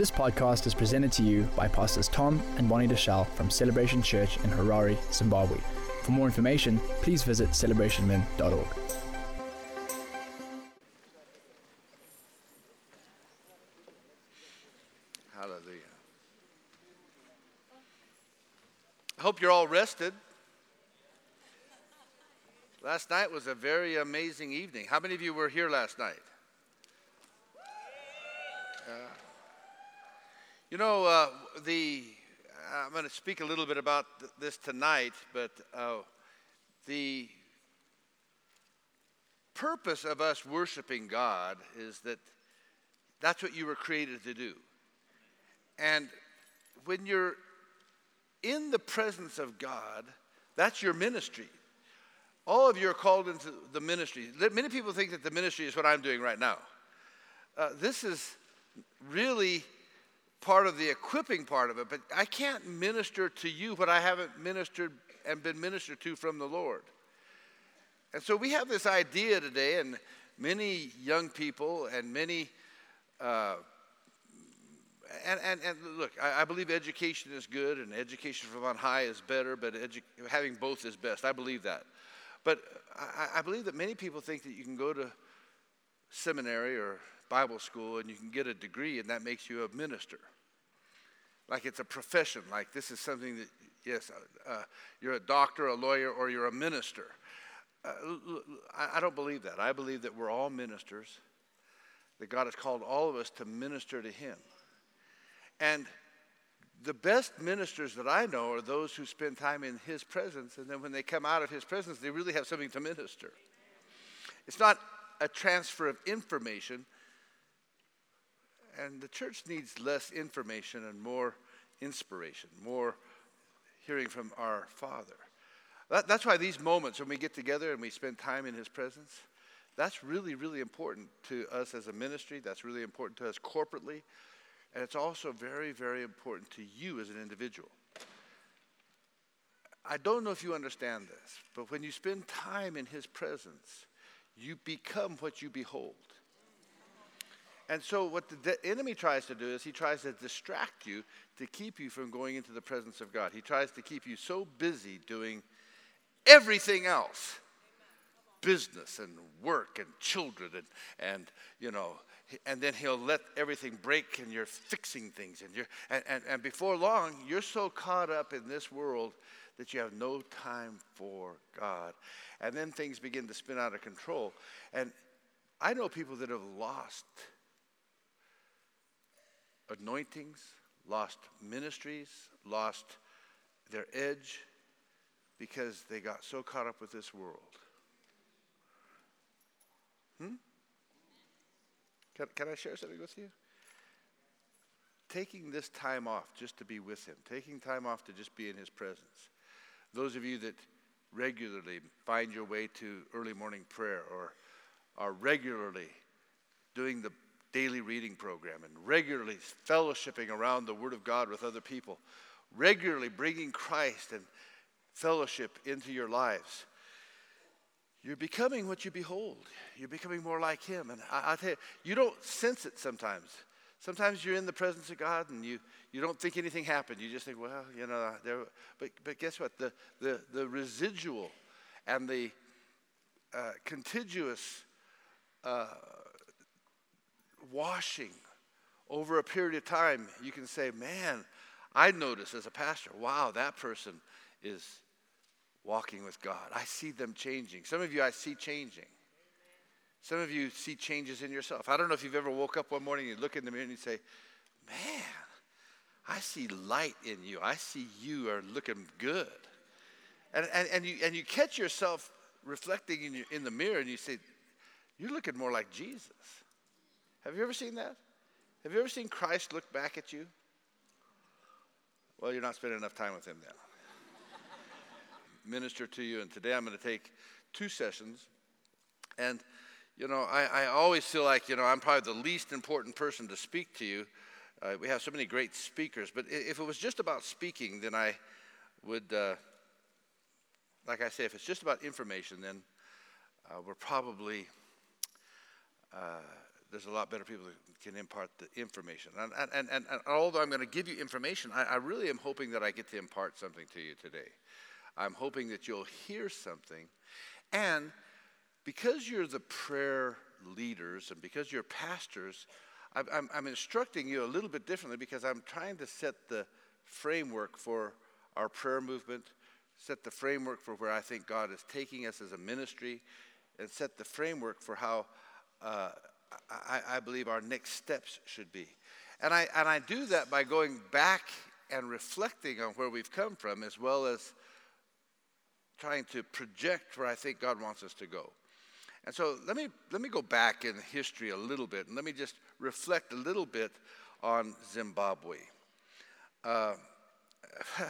This podcast is presented to you by Pastors Tom and Bonnie Deshazo from Celebration Church in Harare, Zimbabwe. For more information, please visit celebrationmen.org. Hallelujah. I hope you're all rested. Last night was a very amazing evening. How many of you were here last night? Uh, you know, uh, the I'm going to speak a little bit about th- this tonight, but uh, the purpose of us worshiping God is that that's what you were created to do. And when you're in the presence of God, that's your ministry. All of you are called into the ministry. Many people think that the ministry is what I'm doing right now. Uh, this is really part of the equipping part of it, but I can't minister to you what I haven't ministered and been ministered to from the Lord. And so we have this idea today, and many young people and many, uh, and, and, and look, I, I, believe education is good and education from on high is better, but edu- having both is best. I believe that. But I, I believe that many people think that you can go to seminary or Bible school and you can get a degree and that makes you a minister. Like it's a profession, like this is something that, yes, uh, uh, you're a doctor, a lawyer, or you're a minister. Uh, I, I don't believe that. I believe that we're all ministers, that God has called all of us to minister to Him. And the best ministers that I know are those who spend time in His presence, and then when they come out of His presence, they really have something to minister. It's not a transfer of information, and the church needs less information and more inspiration, more hearing from our Father. That, that's why these moments when we get together and we spend time in His presence, that's really, really important to us as a ministry. That's really important to us corporately. And it's also very, very important to you as an individual. I don't know if you understand this, but when you spend time in His presence, you become what you behold. And so, what the enemy tries to do is he tries to distract you to keep you from going into the presence of God. He tries to keep you so busy doing everything else. Business and work and children and, and you know and then he'll let everything break and you're fixing things and you're and, and, and before long you're so caught up in this world that you have no time for god. And then things begin to spin out of control. And i know people that have lost anointings lost ministries lost their edge because they got so caught up with this world Hmm? Can, can I share something with you? Taking this time off just to be with Him, taking time off to just be in His presence. Those of you that regularly find your way to early morning prayer or are regularly doing the daily reading program and regularly fellowshipping around the Word of God with other people, regularly bringing Christ and fellowship into your lives you're becoming what you behold. You're becoming more like Him. And I, I tell you, you don't sense it sometimes. Sometimes you're in the presence of God and you, you don't think anything happened. You just think, well, you know, there, but, but guess what? The, the, the residual and the uh, contiguous uh, washing over a period of time, you can say, man, I notice as a pastor, wow, that person is walking with God. I see them changing. Some of you I see changing. Some of you see changes in yourself. I don't know if you've ever woke up one morning and you look in the mirror and you say, Man, I see light in you. I see you are looking good. And, and, and, you, and you catch yourself reflecting in, your, in the mirror and you say, You're looking more like Jesus. Have you ever seen that? Have you ever seen Christ look back at you? Well, you're not spending enough time with him then minister to you. And today I'm going to take two sessions. And, you know, I, I always feel like, you know, I'm probably the least important person to speak to you. Uh, we have so many great speakers. But if it was just about speaking, then I would, uh, like I say, if it's just about information, then uh, we're probably, uh, there's a lot better people that can impart the information. And, and, and, and although I'm going to give you information, I, I really am hoping that I get to impart something to you today. I'm hoping that you'll hear something. And because you're the prayer leaders and because you're pastors, I'm, I'm, I'm, instructing you a little bit differently because I'm trying to set the framework for our prayer movement, set the framework for where I think God is taking us as a ministry, and set the framework for how uh, I, I believe our next steps should be. And I, and I do that by going back and reflecting on where we've come from, as well as trying to project where I think God wants us to go. And so let me, let me go back in history a little bit and let me just reflect a little bit on Zimbabwe. Uh,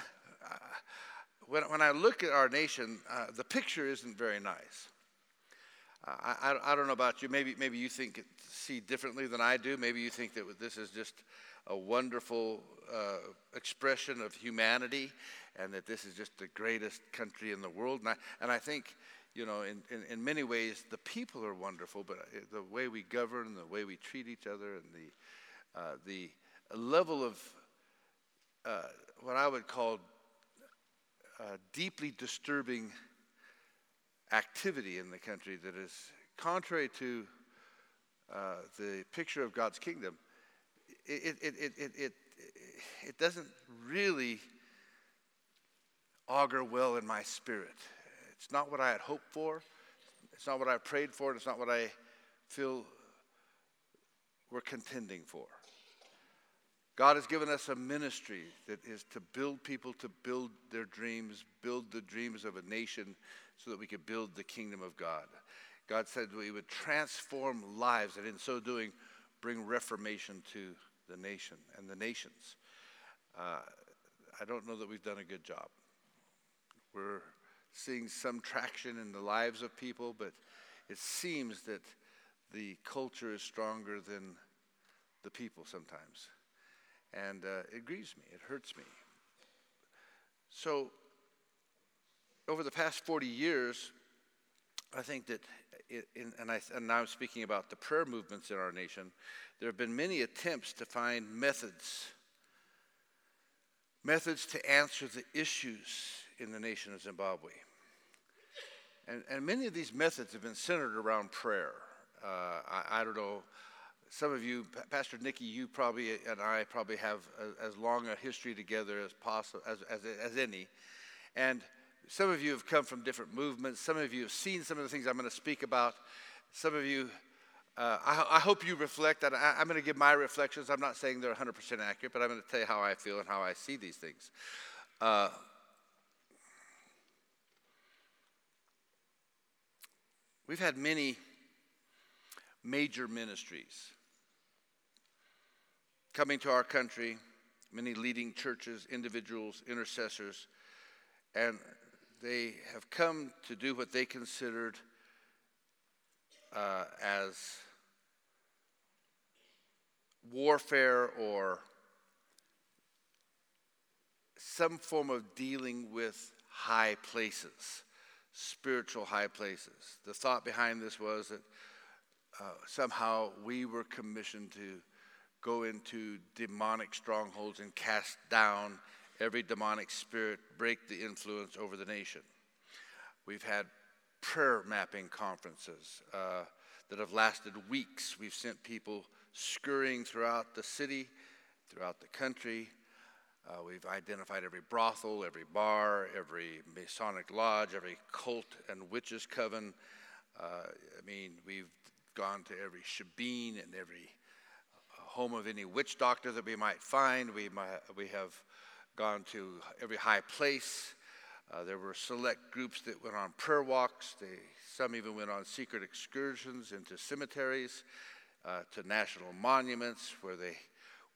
when, when I look at our nation, uh, the picture isn't very nice. I, I, I, don't know about you. Maybe, maybe you think see differently than I do. Maybe you think that this is just a wonderful uh, expression of humanity and that this is just the greatest country in the world. And I, and I think, you know, in, in, in many ways, the people are wonderful, but uh, the way we govern, the way we treat each other, and the, uh, the level of uh, what I would call uh, deeply disturbing activity in the country that is contrary to uh, the picture of God's kingdom, it, it, it, it, it, it doesn't really augur well in my spirit. It's not what I had hoped for. It's not what I prayed for. It's not what I feel we're contending for. God has given us a ministry that is to build people to build their dreams, build the dreams of a nation so that we could build the kingdom of God. God said we would transform lives and in so doing bring reformation to the nation and the nations. Uh, I don't know that we've done a good job. We're seeing some traction in the lives of people, but it seems that the culture is stronger than the people sometimes. And uh, it grieves me, it hurts me. So, over the past 40 years, I think that, it, in, and, I, and now I'm speaking about the prayer movements in our nation, there have been many attempts to find methods, methods to answer the issues in the nation of Zimbabwe. And, and many of these methods have been centered around prayer. Uh, I, I, don't know, some of you, Pastor Nikki, you probably and I probably have a, as long a history together as possible as, as, as any. And some of you have come from different movements. Some of you have seen some of the things I'm going to speak about. Some of you, uh, I, I, hope you reflect. I, am going to give my reflections. I'm not saying they're 100% accurate, but I'm going to tell you how I feel and how I see these things. Uh, We've had many major ministries coming to our country, many leading churches, individuals, intercessors, and they have come to do what they considered uh, as warfare or some form of dealing with high places spiritual high places. The thought behind this was that uh, somehow we were commissioned to go into demonic strongholds and cast down every demonic spirit, break the influence over the nation. We've had prayer mapping conferences uh, that have lasted weeks. We've sent people scurrying throughout the city, throughout the country, uh, we've identified every brothel, every bar, every Masonic lodge, every cult and witches coven. Uh, I mean, we've gone to every shebeen and every home of any witch doctor that we might find. We, might, we have gone to every high place. Uh, there were select groups that went on prayer walks. They, some even went on secret excursions into cemeteries, uh, to national monuments where they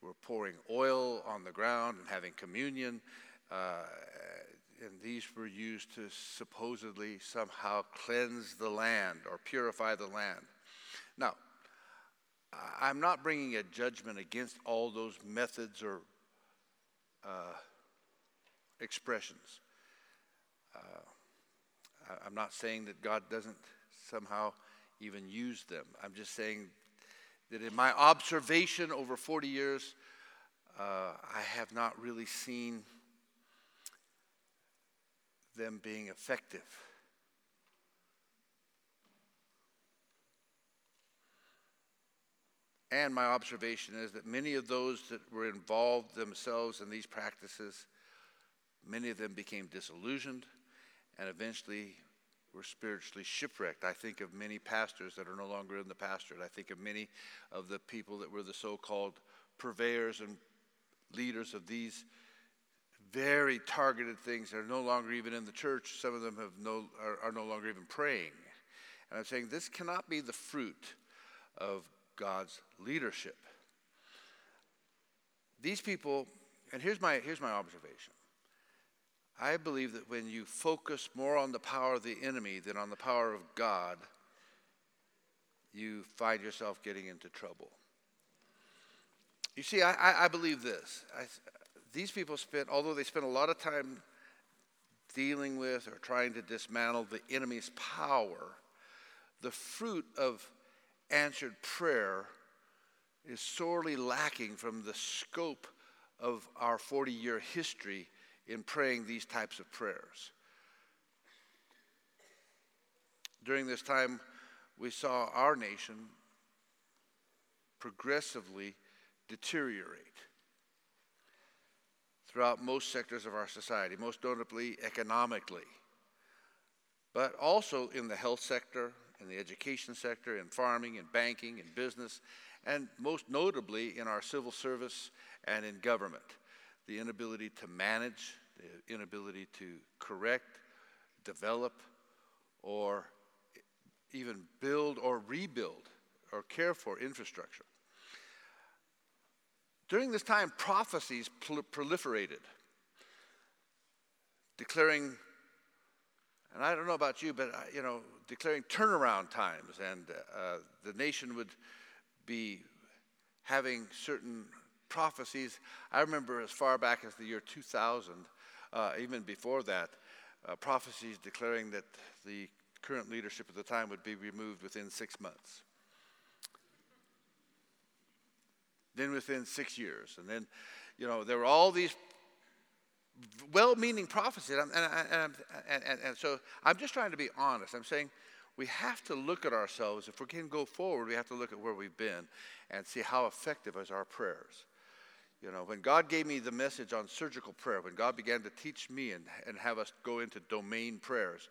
were pouring oil on the ground and having communion. Uh, and these were used to supposedly somehow cleanse the land or purify the land. Now, I'm not bringing a judgment against all those methods or uh, expressions. Uh, I'm not saying that God doesn't somehow even use them. I'm just saying that in my observation over 40 years, uh, I have not really seen them being effective. And my observation is that many of those that were involved themselves in these practices, many of them became disillusioned and eventually were spiritually shipwrecked. I think of many pastors that are no longer in the pastorate. I think of many of the people that were the so called purveyors and leaders of these very targeted things that are no longer even in the church. Some of them have no, are, are no longer even praying. And I'm saying this cannot be the fruit of God's leadership. These people, and here's my, here's my observation. I believe that when you focus more on the power of the enemy than on the power of God, you find yourself getting into trouble. You see, I, I believe this. I, these people spent, although they spent a lot of time dealing with or trying to dismantle the enemy's power, the fruit of answered prayer is sorely lacking from the scope of our 40 year history in praying these types of prayers. During this time, we saw our nation progressively deteriorate throughout most sectors of our society, most notably economically, but also in the health sector, in the education sector, in farming, in banking, in business, and most notably in our civil service and in government. The inability to manage, the inability to correct, develop, or even build or rebuild or care for infrastructure. During this time, prophecies proliferated, declaring, and I don't know about you, but you know, declaring turnaround times, and uh, the nation would be having certain prophecies. I remember as far back as the year 2000, uh, even before that, uh, prophecies declaring that the current leadership at the time would be removed within six months. Then within six years. And then, you know, there were all these well meaning prophecies. And, and, and, and, so I'm just trying to be honest. I'm saying we have to look at ourselves. If we can go forward, we have to look at where we've been and see how effective is our prayers. You know, when God gave me the message on surgical prayer, when God began to teach me and, and have us go into domain prayers,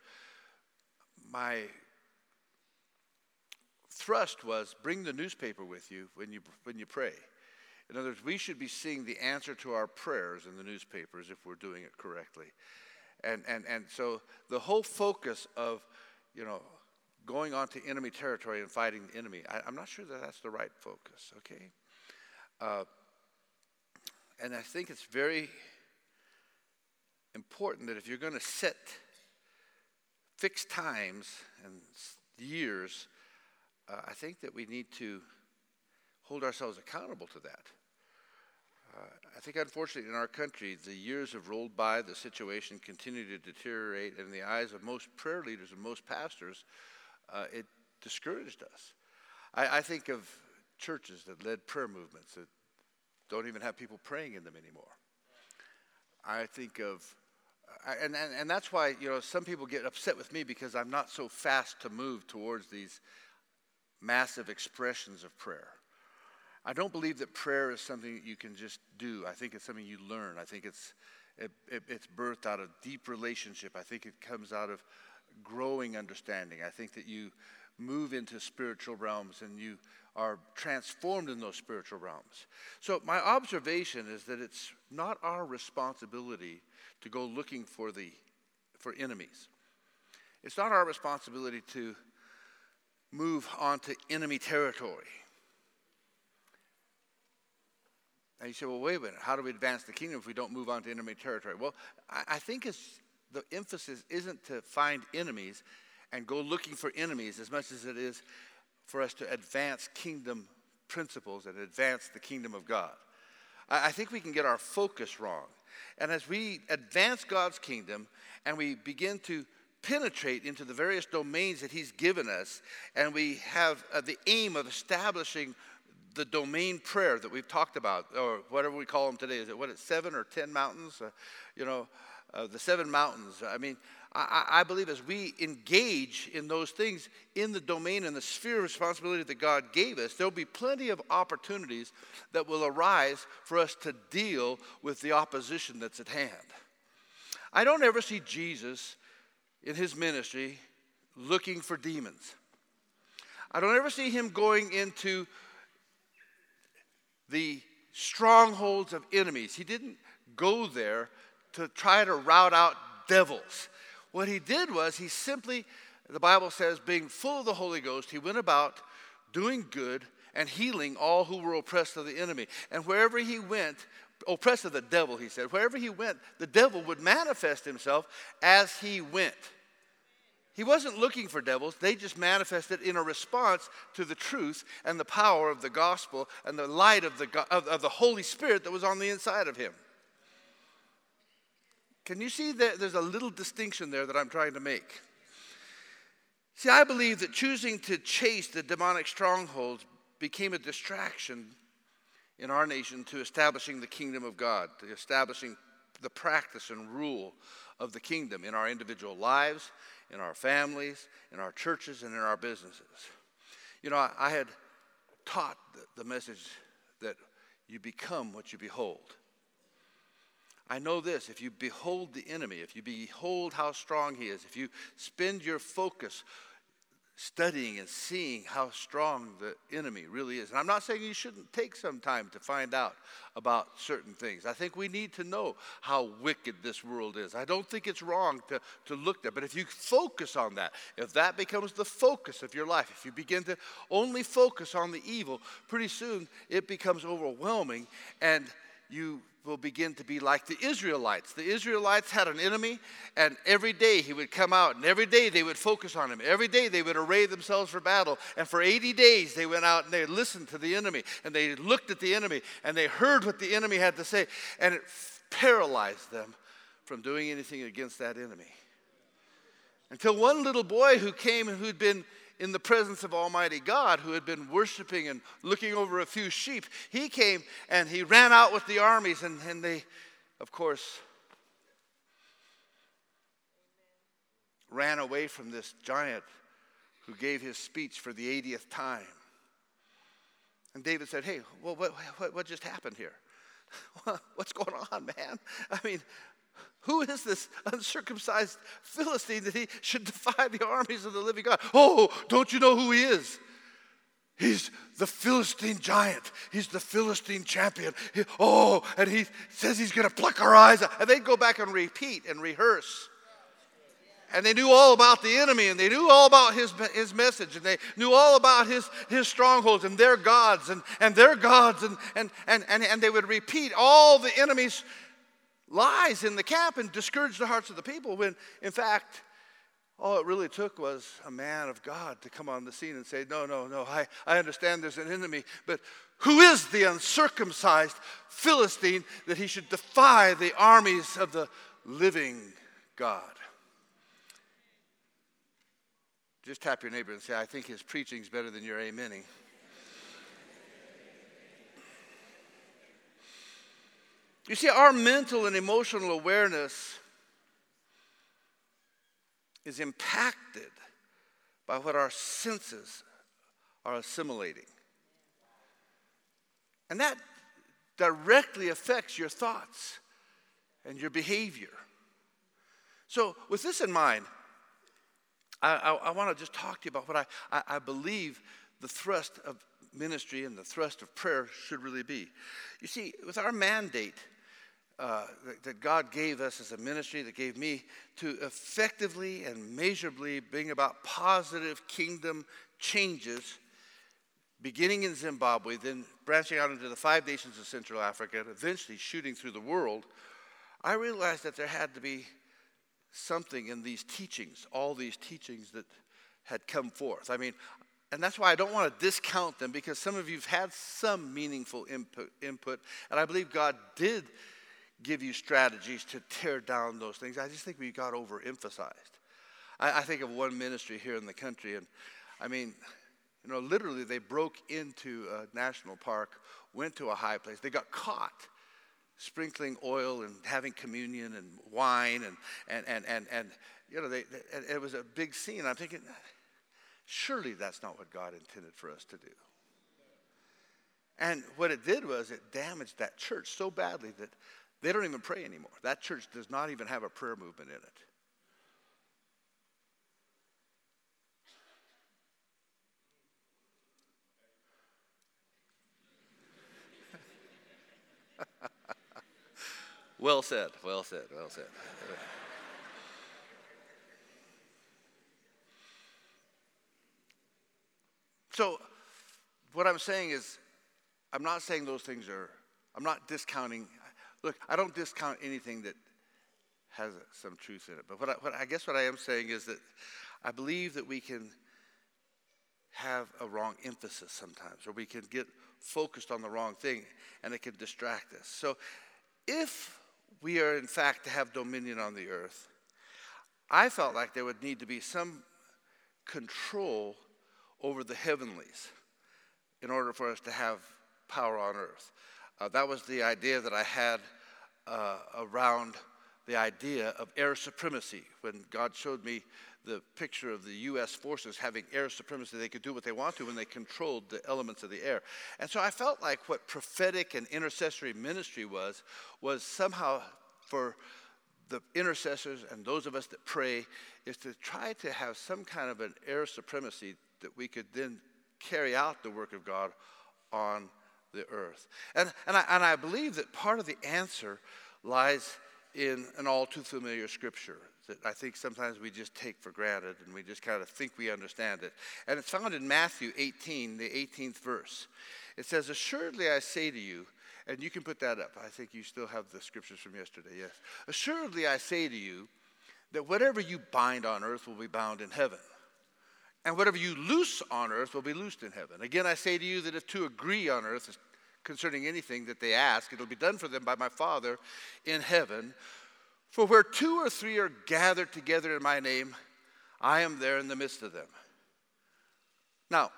my thrust was bring the newspaper with you when you, when you pray. In other words, we should be seeing the answer to our prayers in the newspapers if we're doing it correctly. And, and, and so the whole focus of, you know, going onto enemy territory and fighting the enemy, I, am not sure that that's the right focus, okay? Uh, and I think it's very important that if you're going to set fixed times and years, uh, I think that we need to hold ourselves accountable to that. Uh, I think, unfortunately, in our country, the years have rolled by, the situation continued to deteriorate, and in the eyes of most prayer leaders and most pastors, uh, it discouraged us. I, I, think of churches that led prayer movements that don't even have people praying in them anymore. I think of, and, and, and that's why, you know, some people get upset with me because I'm not so fast to move towards these massive expressions of prayer. I don't believe that prayer is something that you can just do. I think it's something you learn. I think it's, it, it, it's birthed out of deep relationship. I think it comes out of growing understanding. I think that you move into spiritual realms and you are transformed in those spiritual realms. So, my observation is that it's not our responsibility to go looking for, the, for enemies. It's not our responsibility to move onto enemy territory. And you say, well, wait a minute, how do we advance the kingdom if we don't move on to enemy territory? Well, I, I think the emphasis isn't to find enemies and go looking for enemies as much as it is for us to advance kingdom principles and advance the kingdom of God. I, I think we can get our focus wrong. And as we advance God's kingdom and we begin to penetrate into the various domains that He's given us, and we have uh, the aim of establishing the domain prayer that we've talked about, or whatever we call them today. Is it what? It's seven or ten mountains? Uh, you know, uh, the seven mountains. I mean, I, I, believe as we engage in those things in the domain and the sphere of responsibility that God gave us, there'll be plenty of opportunities that will arise for us to deal with the opposition that's at hand. I don't ever see Jesus in his ministry looking for demons. I don't ever see him going into the strongholds of enemies. He didn't go there to try to rout out devils. What he did was he simply, the Bible says, being full of the Holy Ghost, he went about doing good and healing all who were oppressed of the enemy. And wherever he went, oppressed of the devil, he said, wherever he went, the devil would manifest himself as he went. He wasn't looking for devils, they just manifested in a response to the truth and the power of the gospel and the light of the, of, of the Holy Spirit that was on the inside of him. Can you see that there's a little distinction there that I'm trying to make? See, I believe that choosing to chase the demonic strongholds became a distraction in our nation to establishing the kingdom of God, to establishing the practice and rule of the kingdom in our individual lives, in our families, in our churches, and in our businesses. You know, I, I had taught the, the message that you become what you behold. I know this if you behold the enemy, if you behold how strong he is, if you spend your focus studying and seeing how strong the enemy really is. And I'm not saying you shouldn't take some time to find out about certain things. I think we need to know how wicked this world is. I don't think it's wrong to, to look there. But if you focus on that, if that becomes the focus of your life, if you begin to only focus on the evil, pretty soon it becomes overwhelming and you will begin to be like the Israelites. The Israelites had an enemy, and every day he would come out, and every day they would focus on him. Every day they would array themselves for battle. And for 80 days they went out and they listened to the enemy, and they looked at the enemy, and they heard what the enemy had to say, and it paralyzed them from doing anything against that enemy. Until one little boy who came and who'd been in the presence of Almighty God who had been worshiping and looking over a few sheep. He came and he ran out with the armies, and, and they, of course, ran away from this giant who gave his speech for the 80th time. And David said, Hey, well, what, what, what just happened here? What's going on, man? I mean, who is this uncircumcised Philistine that he should defy the armies of the living God? Oh, don't you know who he is? He's the Philistine giant. He's the Philistine champion. He, oh, and he says he's going to pluck our eyes out. And they'd go back and repeat and rehearse. And they knew all about the enemy and they knew all about his, his message and they knew all about his, his strongholds and their gods and, and their gods. And, and, and, and, and they would repeat all the enemy's lies in the camp and discouraged the hearts of the people when, in fact, all it really took was a man of God to come on the scene and say, No, no, no, I, I understand there's an enemy, but who is the uncircumcised Philistine that he should defy the armies of the living God? Just tap your neighbor and say, I think his preaching's better than your amening. You see, our mental and emotional awareness is impacted by what our senses are assimilating. And that directly affects your thoughts and your behavior. So, with this in mind, I, I, I want to just talk to you about what I, I, I believe the thrust of ministry and the thrust of prayer should really be. You see, with our mandate, uh, that, God gave us as a ministry, that gave me to effectively and measurably bring about positive kingdom changes, beginning in Zimbabwe, then branching out into the five nations of Central Africa, and eventually shooting through the world, I realized that there had to be something in these teachings, all these teachings that had come forth. I mean, and that's why I don't want to discount them because some of you've had some meaningful input, input and I believe God did give you strategies to tear down those things. I just think we got overemphasized. I, I think of one ministry here in the country, and I mean, You know, literally, they broke into a national park, went to a high place. They got caught sprinkling oil and having communion and wine and and and and, and you know, they, they, it was a big scene. I'm thinking, surely that's not what God intended for us to do. And what it did was it damaged that church so badly that they don't even pray anymore. That church does not even have a prayer movement in it. well said, well said, well said. So, what I'm saying is, I'm not saying those things are, I'm not discounting. Look, I don't discount anything that has some truth in it. But what I, what I guess what I am saying is that I believe that we can have a wrong emphasis sometimes, or we can get focused on the wrong thing and it can distract us. So, if we are in fact to have dominion on the earth, I felt like there would need to be some control over the heavenlies in order for us to have power on earth. Uh, that was the idea that I had uh, around the idea of air supremacy. When God showed me the picture of the U.S. forces having air supremacy, they could do what they want to when they controlled the elements of the air. And so I felt like what prophetic and intercessory ministry was, was somehow for the intercessors and those of us that pray, is to try to have some kind of an air supremacy that we could then carry out the work of God on the earth. And, and, I, and I believe that part of the answer lies in an all too familiar scripture that I think sometimes we just take for granted and we just kind of think we understand it. And it's found in Matthew 18, the 18th verse. It says, Assuredly I say to you, and you can put that up. I think you still have the scriptures from yesterday, yes. Assuredly I say to you that whatever you bind on earth will be bound in heaven and whatever you loose on earth will be loosed in heaven. Again, I say to you that if two agree on earth concerning anything that they ask, it'll be done for them by my Father in heaven. For where two or three are gathered together in my name, I am there in the midst of them. Now,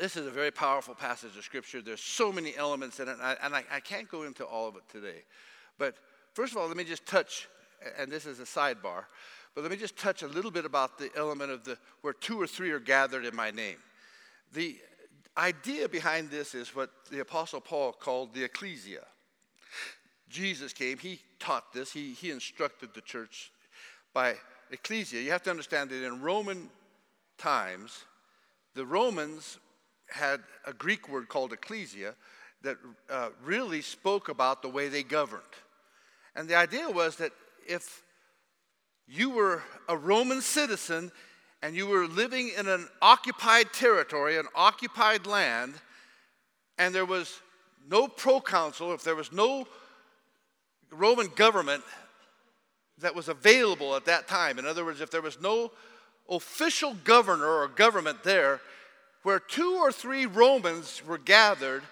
this is a very powerful passage of Scripture. There's so many elements in it, and, I, and I, I can't go into all of it today. But first of all, let me just touch, and this is a sidebar. But let me just touch a little bit about the element of the where two or three are gathered in my name. The idea behind this is what the Apostle Paul called the ecclesia. Jesus came, he taught this, he, he instructed the church by ecclesia. You have to understand that in Roman times, the Romans had a Greek word called ecclesia that uh, really spoke about the way they governed. And the idea was that if you were a Roman citizen and you were living in an occupied territory, an occupied land, and there was no proconsul, if there was no Roman government that was available at that time, in other words, if there was no official governor or government there, where two or three Romans were gathered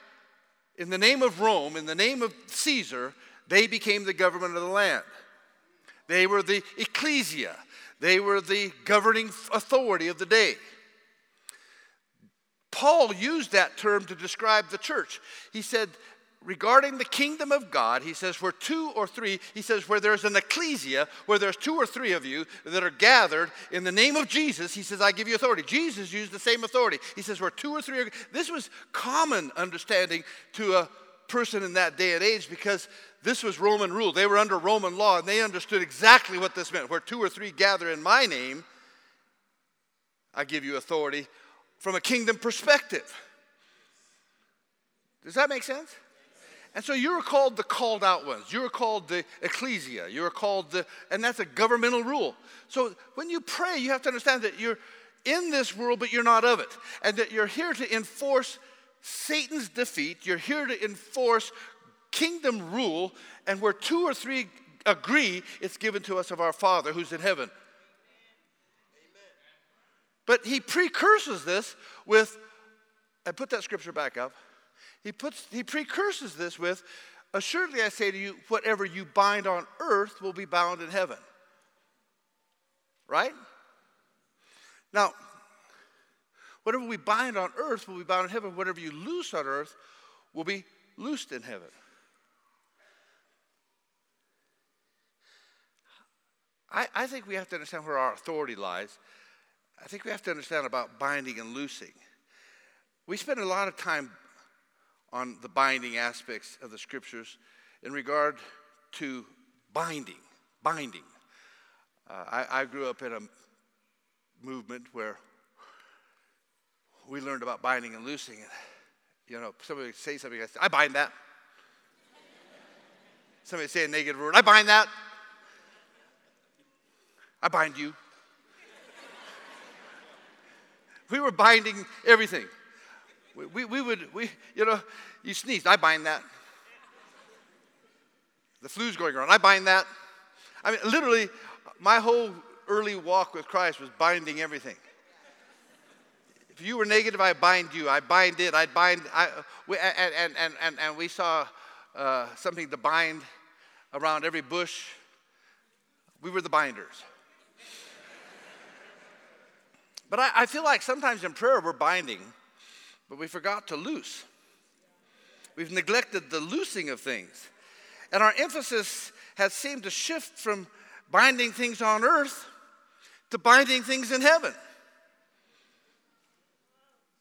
in the name of Rome, in the name of Caesar, they became the government of the land. They were the ecclesia, they were the governing authority of the day. Paul used that term to describe the church. He said, regarding the kingdom of God, he says, where two or three, he says, where there's an ecclesia, where there's two or three of you that are gathered in the name of Jesus, he says, I give you authority. Jesus used the same authority. He says, where two or three are, this was common understanding to a person in that day and age because this was Roman rule. They were under Roman law and they understood exactly what this meant. Where two or three gather in my name, I give you authority from a kingdom perspective. Does that make sense? And so you're called the called out ones. You're called the ecclesia. You're called the, and that's a governmental rule. So when you pray, you have to understand that you're in this world, but you're not of it. And that you're here to enforce Satan's defeat. You're here to enforce kingdom rule, and where two or three agree, it's given to us of our Father who's in heaven. But he precurses this with, and put that scripture back up. He puts he precurses this with, assuredly I say to you, whatever you bind on earth will be bound in heaven. Right? Now, Whatever we bind on earth will be bound in heaven. Whatever you loose on earth will be loosed in heaven. I, I think we have to understand where our authority lies. I think we have to understand about binding and loosing. We spend a lot of time on the binding aspects of the scriptures in regard to binding. Binding. Uh, I, I grew up in a movement where we learned about binding and loosing. And, you know, somebody would say something, I say, I bind that. somebody say a negative word, I bind that. I bind you. we were binding everything. We, we, we, would, we, you know, you sneezed, I bind that. The flu's going around, I bind that. I mean, literally, my whole early walk with Christ was binding everything. If you were negative, I bind you. I bind it. I bind. I, we, and, and, and, and, we saw uh, something to bind around every bush. We were the binders. But I, I feel like sometimes in prayer we're binding, but we forgot to loose. We've neglected the loosing of things. And our emphasis has seemed to shift from binding things on earth to binding things in heaven.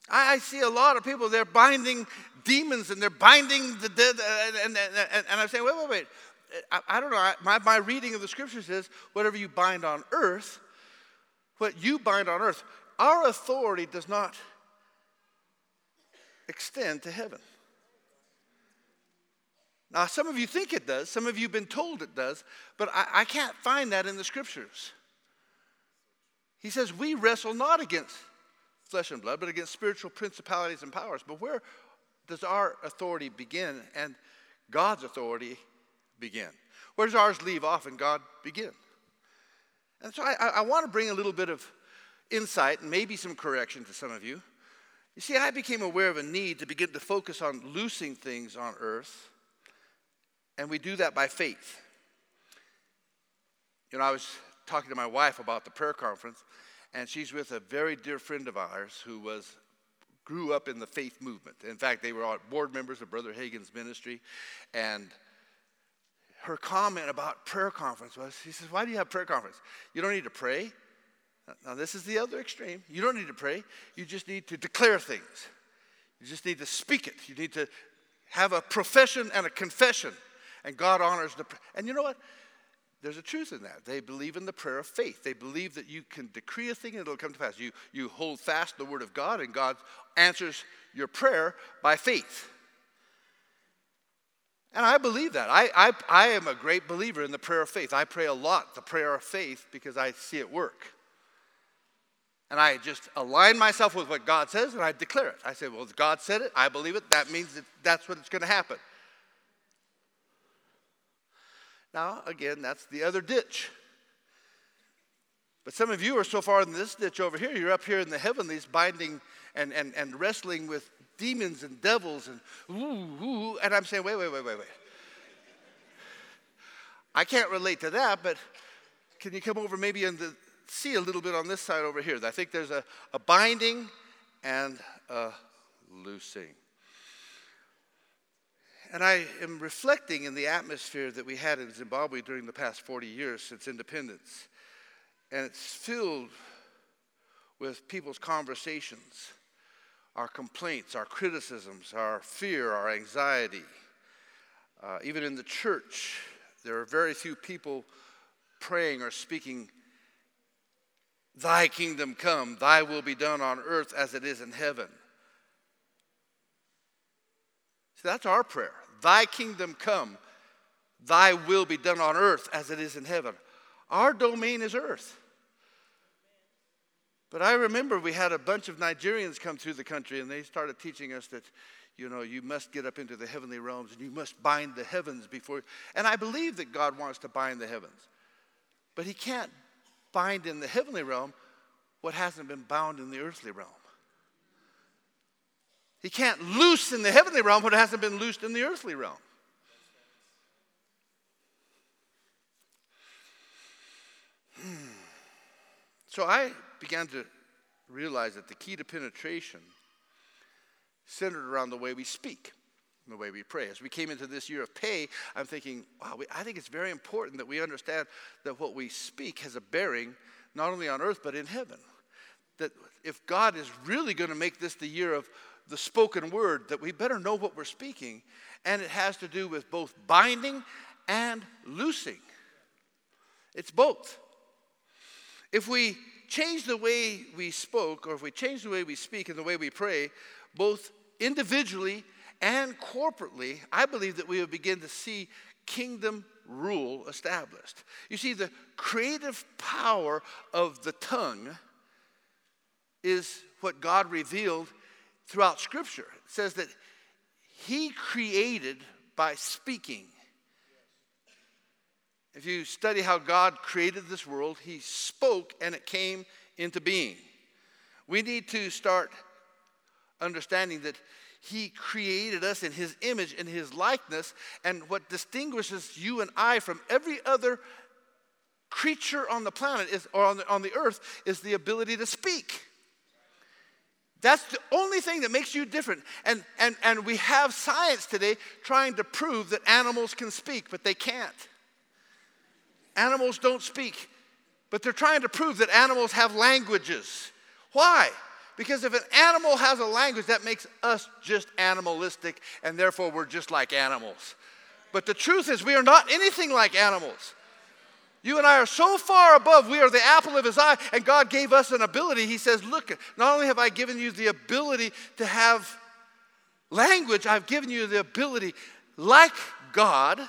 I, I see a lot of people, they're binding demons and they're binding the dead. Uh, and, and, and, and I'm saying, wait, wait, wait. I, I don't know. My, my reading of the scriptures is whatever you bind on earth, what you bind on earth, our authority does not extend to heaven. Now, some of you think it does, some of you have been told it does, but I, I can't find that in the scriptures. He says, We wrestle not against flesh and blood, but against spiritual principalities and powers. But where does our authority begin and God's authority begin? Where does ours leave off and God begin? And so I, I want to bring a little bit of insight maybe some correction to some of you. You see, I became aware of a need to begin to focus on loosing things on earth, and we do that by faith. You know, I was talking to my wife about the prayer conference, and she's with a very dear friend of ours who was grew up in the faith movement. In fact, they were all board members of Brother Hagin's ministry, and her comment about prayer conference was, she says, "Why do you have prayer conference? You don't need to pray." Now, this is the other extreme. You don't need to pray. You just need to declare things. You just need to speak it. You need to have a profession and a confession, and God honors the. And you know what? There's a truth in that. They believe in the prayer of faith. They believe that you can decree a thing and it'll come to pass. You, you hold fast the word of God, and God answers your prayer by faith. And I believe that. I, I, I am a great believer in the prayer of faith. I pray a lot the prayer of faith because I see it work. And I just align myself with what God says and I declare it. I say, well, God said it, I believe it, that means that that's what it's going to happen. Now, again, that's the other ditch. But some of you are so far in this ditch over here, you're up here in the heavenlies binding and, and, and wrestling with demons and devils and ooh, ooh, and I'm saying, wait, wait, wait, wait, wait. I can't relate to that, but can you come over maybe and see a little bit on this side over here? I think there's a, a binding and a loosing. And I am reflecting in the atmosphere that we had in Zimbabwe during the past 40 years since independence. And it's filled with people's conversations, our complaints, our criticisms, our fear, our anxiety. Uh, even in the church, there are very few people praying or speaking, Thy kingdom come, Thy will be done on earth as it is in heaven. See, that's our prayer. Thy kingdom come, thy will be done on earth as it is in heaven. Our domain is earth. But I remember we had a bunch of Nigerians come through the country and they started teaching us that, you know, you must get up into the heavenly realms and you must bind the heavens before. And I believe that God wants to bind the heavens. But He can't bind in the heavenly realm what hasn't been bound in the earthly realm. He can't loose in the heavenly realm what hasn't been loosed in the earthly realm. Hmm. So I began to realize that the key to penetration centered around the way we speak the way we pray. As we came into this year of pay, I'm thinking, wow, we, I think it's very important that we understand that what we speak has a bearing not only on earth but in heaven. That if God is really going to make this the year of the spoken word, that we better know what we're speaking. And it has to do with both binding and loosing. It's both. If we change the way we spoke, or if we change the way we speak and the way we pray, both individually and corporately, I believe that we will begin to see kingdom rule established. You see, the creative power of the tongue is what God revealed throughout Scripture. It says that He created by speaking. If you study how God created this world, He spoke and it came into being. We need to start understanding that He created us in His image, in His likeness, and what distinguishes you and I from every other creature on the planet is, or on the, on the earth is the ability to speak. That's the only thing that makes you different. And, and, and we have science today trying to prove that animals can speak, but they can't. Animals don't speak, but they're trying to prove that animals have languages. Why? Because if an animal has a language, that makes us just animalistic, and therefore we're just like animals. But the truth is, we are not anything like animals. You and I are so far above, we are the apple of his eye, and God gave us an ability. He says, Look, not only have I given you the ability to have language, I've given you the ability, like God,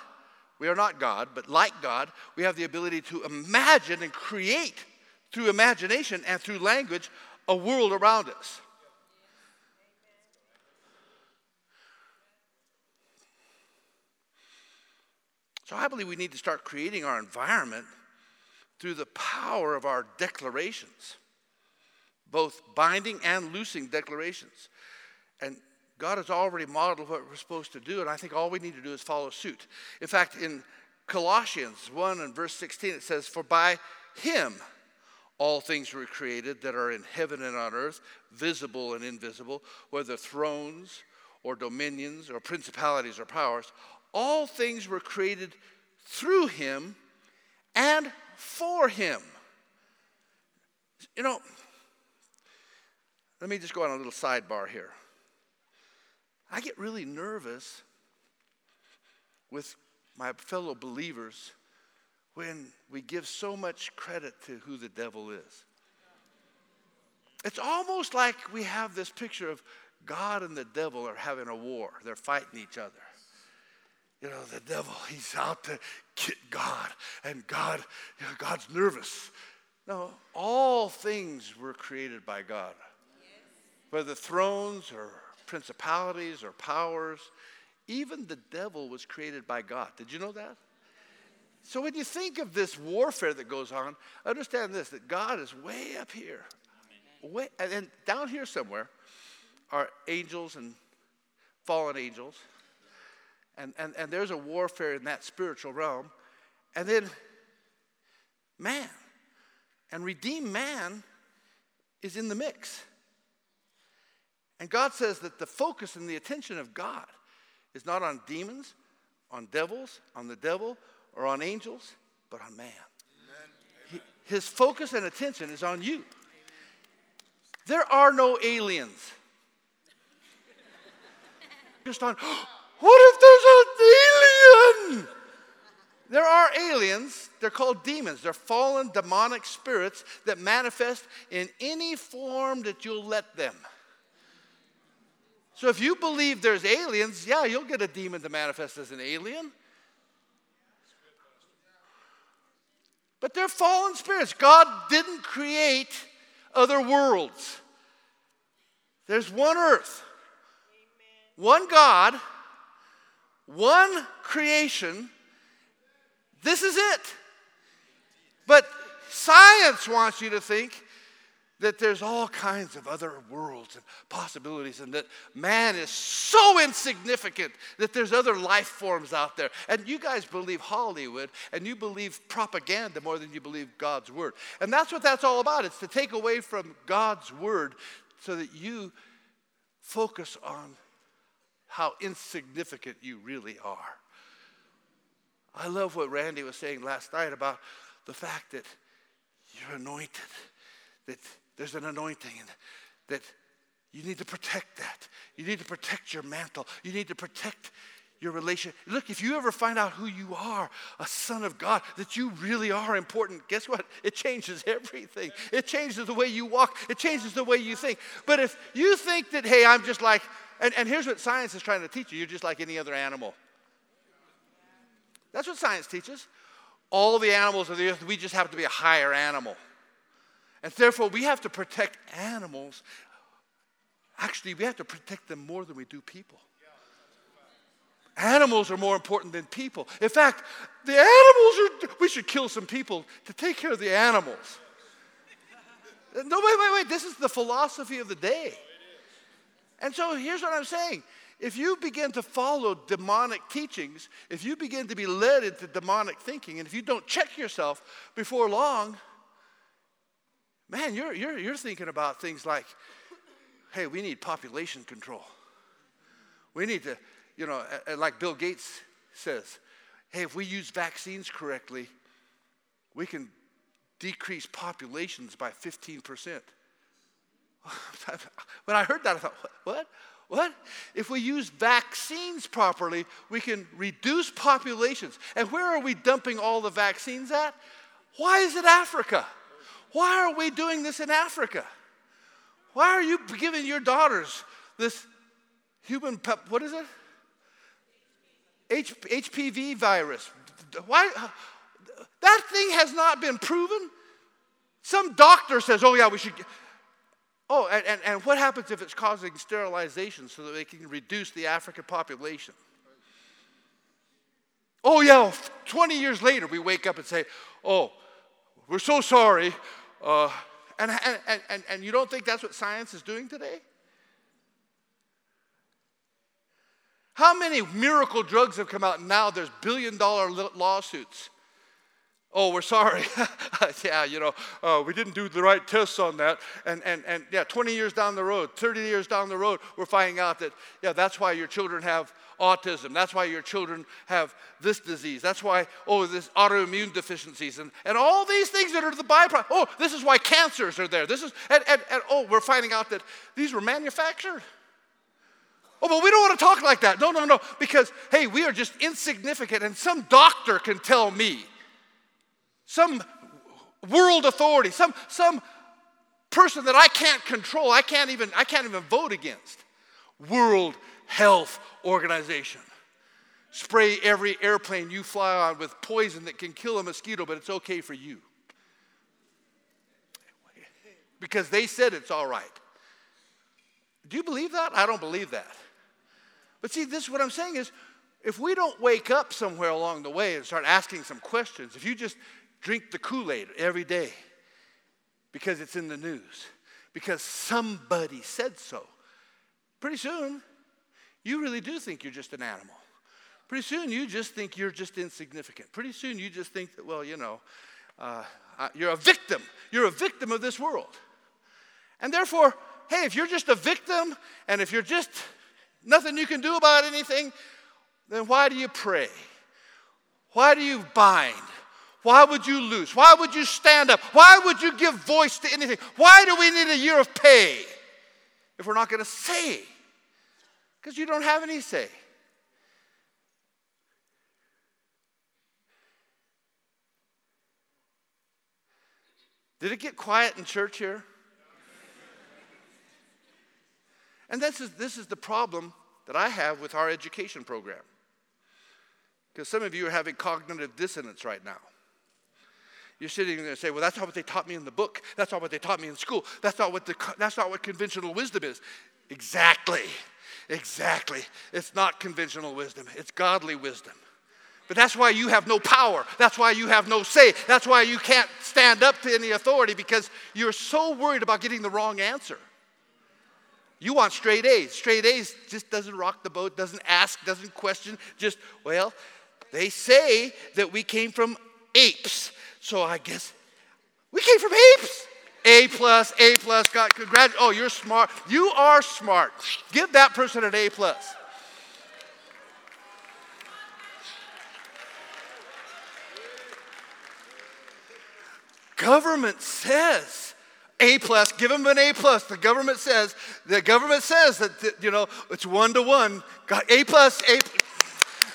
we are not God, but like God, we have the ability to imagine and create through imagination and through language a world around us. So I believe we need to start creating our environment through the power of our declarations, both binding and loosing declarations. And God has already modeled what we're supposed to do, and I think all we need to do is follow suit. In fact, in Colossians 1 and verse 16, it says, For by him all things were created that are in heaven and on earth, visible and invisible, whether thrones or dominions or principalities or powers. All things were created through him and for him. You know, let me just go on a little sidebar here. I get really nervous with my fellow believers when we give so much credit to who the devil is. It's almost like we have this picture of God and the devil are having a war, they're fighting each other. You know, the devil, he's out to get God, and God, you know, God's nervous. No, all things were created by God. Whether thrones or principalities or powers. Even the devil was created by God. Did you know that? So when you think of this warfare that goes on, understand this that God is way up here. Way, and down here somewhere are angels and fallen angels. And, and, and there's a warfare in that spiritual realm. And then man and redeemed man is in the mix. And God says that the focus and the attention of God is not on demons, on devils, on the devil, or on angels, but on man. His focus and attention is on you. There are no aliens. Just on, what if there's an alien? There are aliens, they're called demons. They're fallen demonic spirits that manifest in any form that you'll let them. So if you believe there's aliens, yeah, you'll get a demon to manifest as an alien. But they're fallen spirits. God didn't create other worlds. There's one earth, one God, one creation. This is it. But science wants you to think that there's all kinds of other worlds and possibilities, and that man is so insignificant that there's other life forms out there. And you guys believe Hollywood and you believe propaganda more than you believe God's word. And that's what that's all about. It's to take away from God's word so that you focus on how insignificant you really are. I love what Randy was saying last night about the fact that you're anointed, that there's an anointing that you need to protect that. You need to protect your mantle. You need to protect your relation. Look, if you ever find out who you are, a son of God, that you really are important, guess what? It changes everything. It changes the way you walk, it changes the way you think. But if you think that, hey, I'm just like, and, and here's what science is trying to teach you you're just like any other animal. That's what science teaches. All the animals of the earth, we just happen to be a higher animal. And therefore, we have to protect animals. Actually, we have to protect them more than we do people. Animals are more important than people. In fact, the animals are, we should kill some people to take care of the animals. No, wait, wait, wait. This is the philosophy of the day. And so here's what I'm saying. If you begin to follow demonic teachings, if you begin to be led into demonic thinking, and if you don't check yourself before long, man, you're, you're, you're thinking about things like, hey, we need population control. We need to, you know, like Bill Gates says, hey, if we use vaccines correctly, we can decrease populations by 15%. when I heard that, I thought, what? What? If we use vaccines properly, we can reduce populations. And where are we dumping all the vaccines at? Why is it Africa? Why are we doing this in Africa? Why are you giving your daughters this human, pep, what is it? H, HPV virus. Why? That thing has not been proven. Some doctor says, oh, yeah, we should. Oh, and, and, and what happens if it's causing sterilization so that they can reduce the African population? Oh, yeah, 20 years later, we wake up and say, oh, we're so sorry. Uh, and, and, and, and you don't think that's what science is doing today? How many miracle drugs have come out now there's billion dollar lawsuits? Oh, we're sorry. yeah, you know, uh, we didn't do the right tests on that. And, and, and yeah, 20 years down the road, 30 years down the road, we're finding out that, yeah, that's why your children have autism. That's why your children have this disease. That's why, oh, this autoimmune deficiencies and, and all these things that are the byproduct. Oh, this is why cancers are there. This is, and, and, and oh, we're finding out that these were manufactured. Oh, but we don't want to talk like that. No, no, no. Because, hey, we are just insignificant, and some doctor can tell me some world authority, some, some person that I can't control, I can't even, I can't even vote against. World Health Organization. Spray every airplane you fly on with poison that can kill a mosquito, but it's okay for you. Because they said it's all right. Do you believe that? I don't believe that. But see, this is what I'm saying is if we don't wake up somewhere along the way and start asking some questions, if you just drink the Kool Aid every day because it's in the news, because somebody said so. Pretty soon, you really do think you're just an animal. Pretty soon, you just think you're just insignificant. Pretty soon, you just think that, well, you know, uh, you're a victim. You're a victim of this world. And therefore, hey, if you're just a victim and if you're just nothing you can do about anything, then why do you pray? Why do you bind? Why would you lose? Why would you stand up? Why would you give voice to anything? Why do we need a year of pay if we're not going to say? Because you don't have any say. Did it get quiet in church here? And this is, this is the problem that I have with our education program. Because some of you are having cognitive dissonance right now. You're sitting there and say, well, that's not what they taught me in the book. That's not what they taught me in school. That's not what, the, that's not what conventional wisdom is. Exactly. Exactly. It's not conventional wisdom, it's godly wisdom. But that's why you have no power. That's why you have no say. That's why you can't stand up to any authority because you're so worried about getting the wrong answer. You want straight A's. Straight A's just doesn't rock the boat, doesn't ask, doesn't question, just, well, they say that we came from apes. So I guess we came from apes. A plus, A plus, God, congrats. Oh, you're smart. You are smart. Give that person an A plus. Government says A plus, give them an A plus. The government says, the government says that, you know, it's one to one. A plus, A,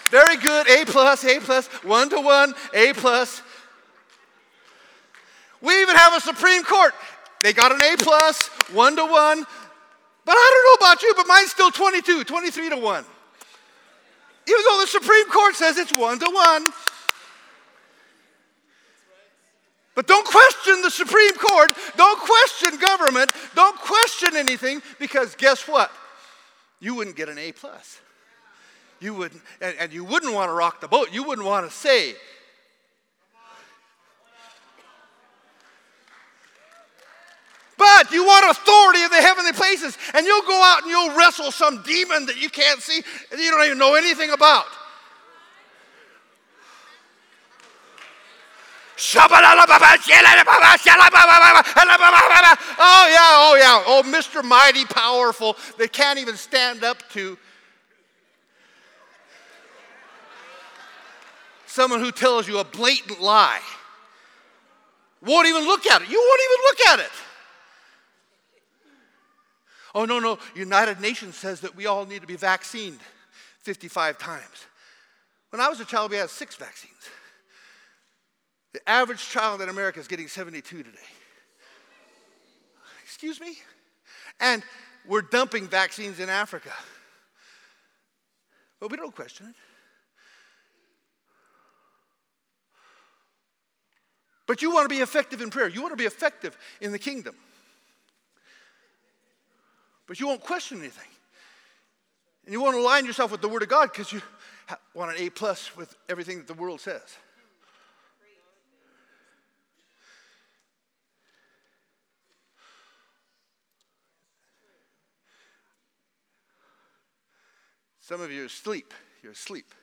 very good, A plus, A plus, one to one, A plus. We even have a Supreme Court. They got an A plus, one to one. But I don't know about you, but mine's still 22, 23 to one. Even though the Supreme Court says it's one to one. But don't question the Supreme Court. Don't question government. Don't question anything because guess what? You wouldn't get an A plus. You wouldn't, and, and you wouldn't want to rock the boat. You wouldn't want to say, But you want authority in the heavenly places, and you'll go out and you'll wrestle some demon that you can't see and you don't even know anything about. Oh, yeah, oh, yeah. Oh, Mr. Mighty Powerful, they can't even stand up to someone who tells you a blatant lie. Won't even look at it. You won't even look at it. Oh, no, no. United Nations says that we all need to be vaccinated 55 times. When I was a child, we had six vaccines. The average child in America is getting 72 today. Excuse me? And we're dumping vaccines in Africa. But we don't question it. But you want to be effective in prayer. You want to be effective in the kingdom. But you won't question anything. And you won't align yourself with the Word of God because you want an A plus with everything that the world says. Some of you are asleep. You're asleep.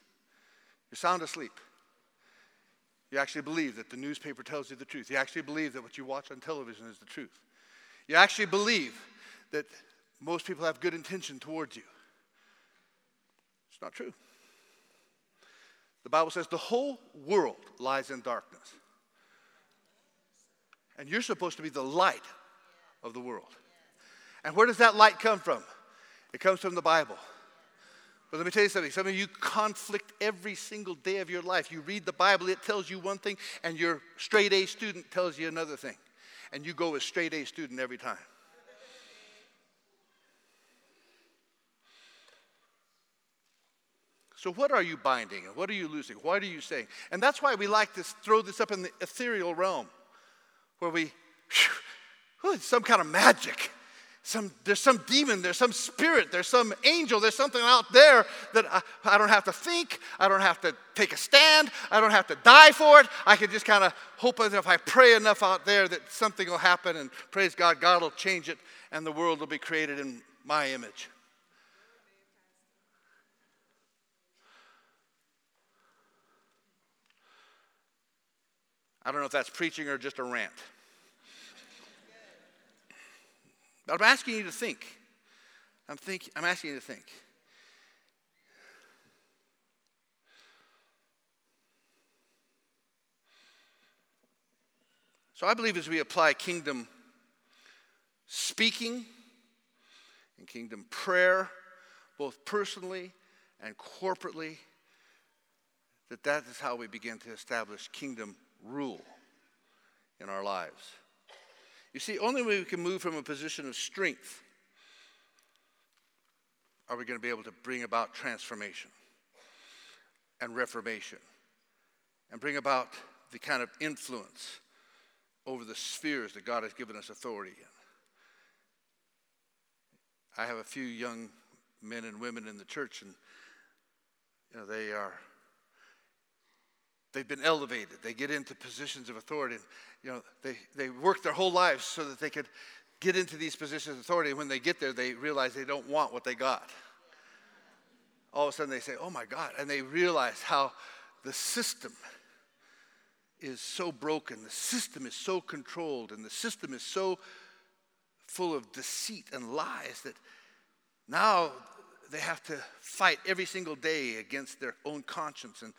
You're sound asleep. You actually believe that the newspaper tells you the truth. You actually believe that what you watch on television is the truth. You actually believe that most people have good intention towards you. It's not true. The Bible says the whole world lies in darkness. And you're supposed to be the light of the world. And where does that light come from? It comes from the Bible. But let me tell you something. Some of you conflict every single day of your life. You read the Bible, it tells you one thing, and your straight A student tells you another thing. And you go with straight A student every time. So, what are you binding and what are you losing? What are you saying? And that's why we like to throw this up in the ethereal realm where we, whew, some kind of magic some, there's some demon, there's some spirit, there's some angel, there's something out there that I, I, don't have to think, I don't have to take a stand, I don't have to die for it. I can just kind of hope that if I pray enough out there that something will happen and praise God, God will change it and the world will be created in my image. I don't know if that's preaching or just a rant. But I'm asking you to think. I'm, think, I'm asking you to think. So I believe as we apply kingdom speaking and kingdom prayer, both personally and corporately, that that is how we begin to establish kingdom rule in our lives. You see, only when we can move from a position of strength are we going to be able to bring about transformation and reformation and bring about the kind of influence over the spheres that God has given us authority in. I have a few young men and women in the church, and you know, they are they've been elevated. They get into positions of authority. And, you know, they, they work their whole lives so that they could get into these positions of authority. And when they get there, they realize they don't want what they got. All of a sudden, they say, Oh my God. And they realize how the system is so broken, the system is so controlled, and the system is so full of deceit and lies that now they have to fight every single day against their own conscience and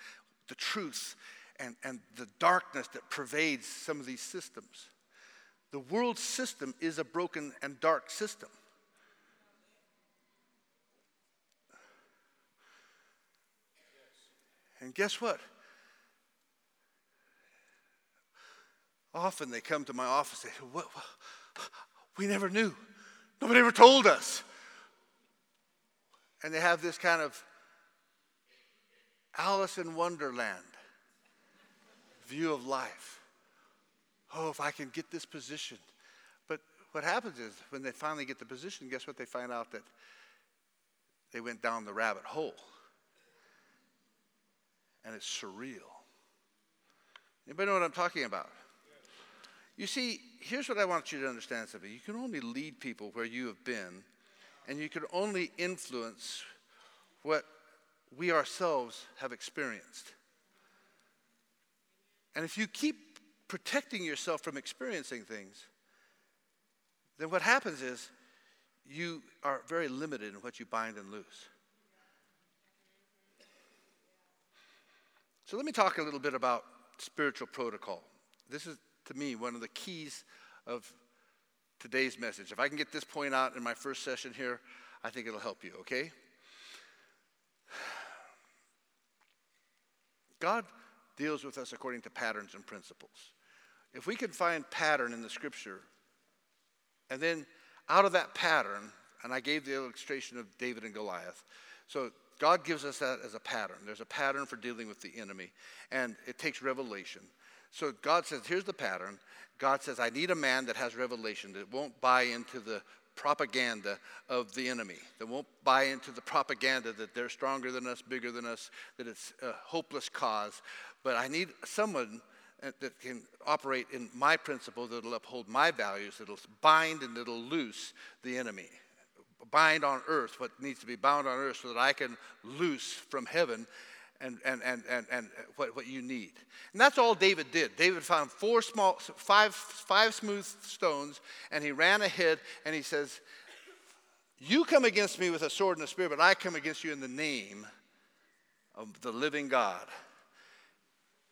the truth and, and the darkness that pervades some of these systems. The world system is a broken and dark system. And guess what? Often they come to my office and say, what, what, We never knew. Nobody ever told us. And they have this kind of Alice in Wonderland view of life. Oh, if I can get this position. But what happens is when they finally get the position, guess what? They find out that they went down the rabbit hole. And it's surreal. Anybody know what I'm talking about? You see, here's what I want you to understand something. You can only lead people where you have been, and you can only influence what we ourselves have experienced. And if you keep protecting yourself from experiencing things, then what happens is you are very limited in what you bind and loose. So let me talk a little bit about spiritual protocol. This is, to me, one of the keys of today's message. If I can get this point out in my first session here, I think it'll help you, okay? God deals with us according to patterns and principles. If we can find pattern in the scripture, and then out of that pattern, and I gave the illustration of David and Goliath. So God gives us that as a pattern. There's a pattern for dealing with the enemy, and it takes revelation. So God says, here's the pattern. God says, I need a man that has revelation, that won't buy into the propaganda of the enemy, that won't buy into the propaganda that they're stronger than us, bigger than us, that it's a hopeless cause. But I need someone uh, that can operate in my principle that'll uphold my values, that'll bind and that'll loose the enemy. Bind on earth what needs to be bound on earth so that I can loose from heaven and, and, and, and, and what, what you need. And that's all David did. David found four small, five, five smooth stones, and he ran ahead and he says, You come against me with a sword and a spear, but I come against you in the name of the living God.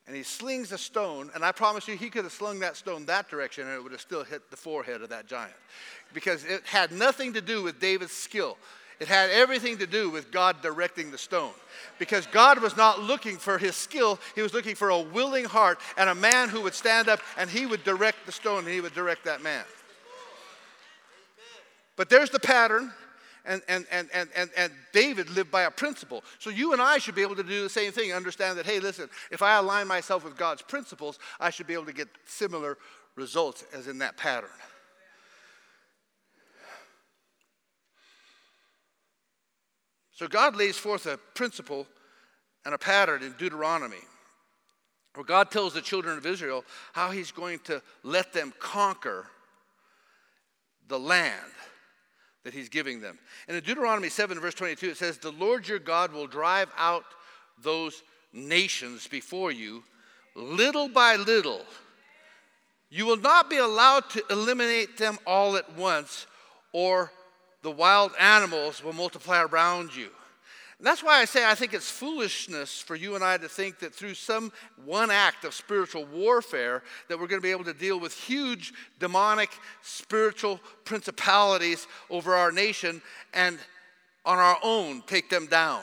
And he slings a stone, and I promise you, he could have slung that stone that direction and it would have still hit the forehead of that giant. Because it had nothing to do with David's skill. It had everything to do with God directing the stone. Because God was not looking for his skill, he was looking for a willing heart and a man who would stand up and he would direct the stone and he would direct that man. But there's the pattern. And, and, and, and, and, David lived by a principle. So you and I should be able to do the same thing. Understand that, hey, listen, if I align myself with God's principles, I should be able to get similar results as in that pattern. So God lays forth a principle and a pattern in Deuteronomy where God tells the children of Israel how he's going to let them conquer the land that he's giving them. And in Deuteronomy 7, verse 22, it says, The Lord your God will drive out those nations before you little by little. You will not be allowed to eliminate them all at once, or the wild animals will multiply around you. And that's why I say I think it's foolishness for you and I to think that through some one act of spiritual warfare that we're going to be able to deal with huge demonic spiritual principalities over our nation and on our own take them down.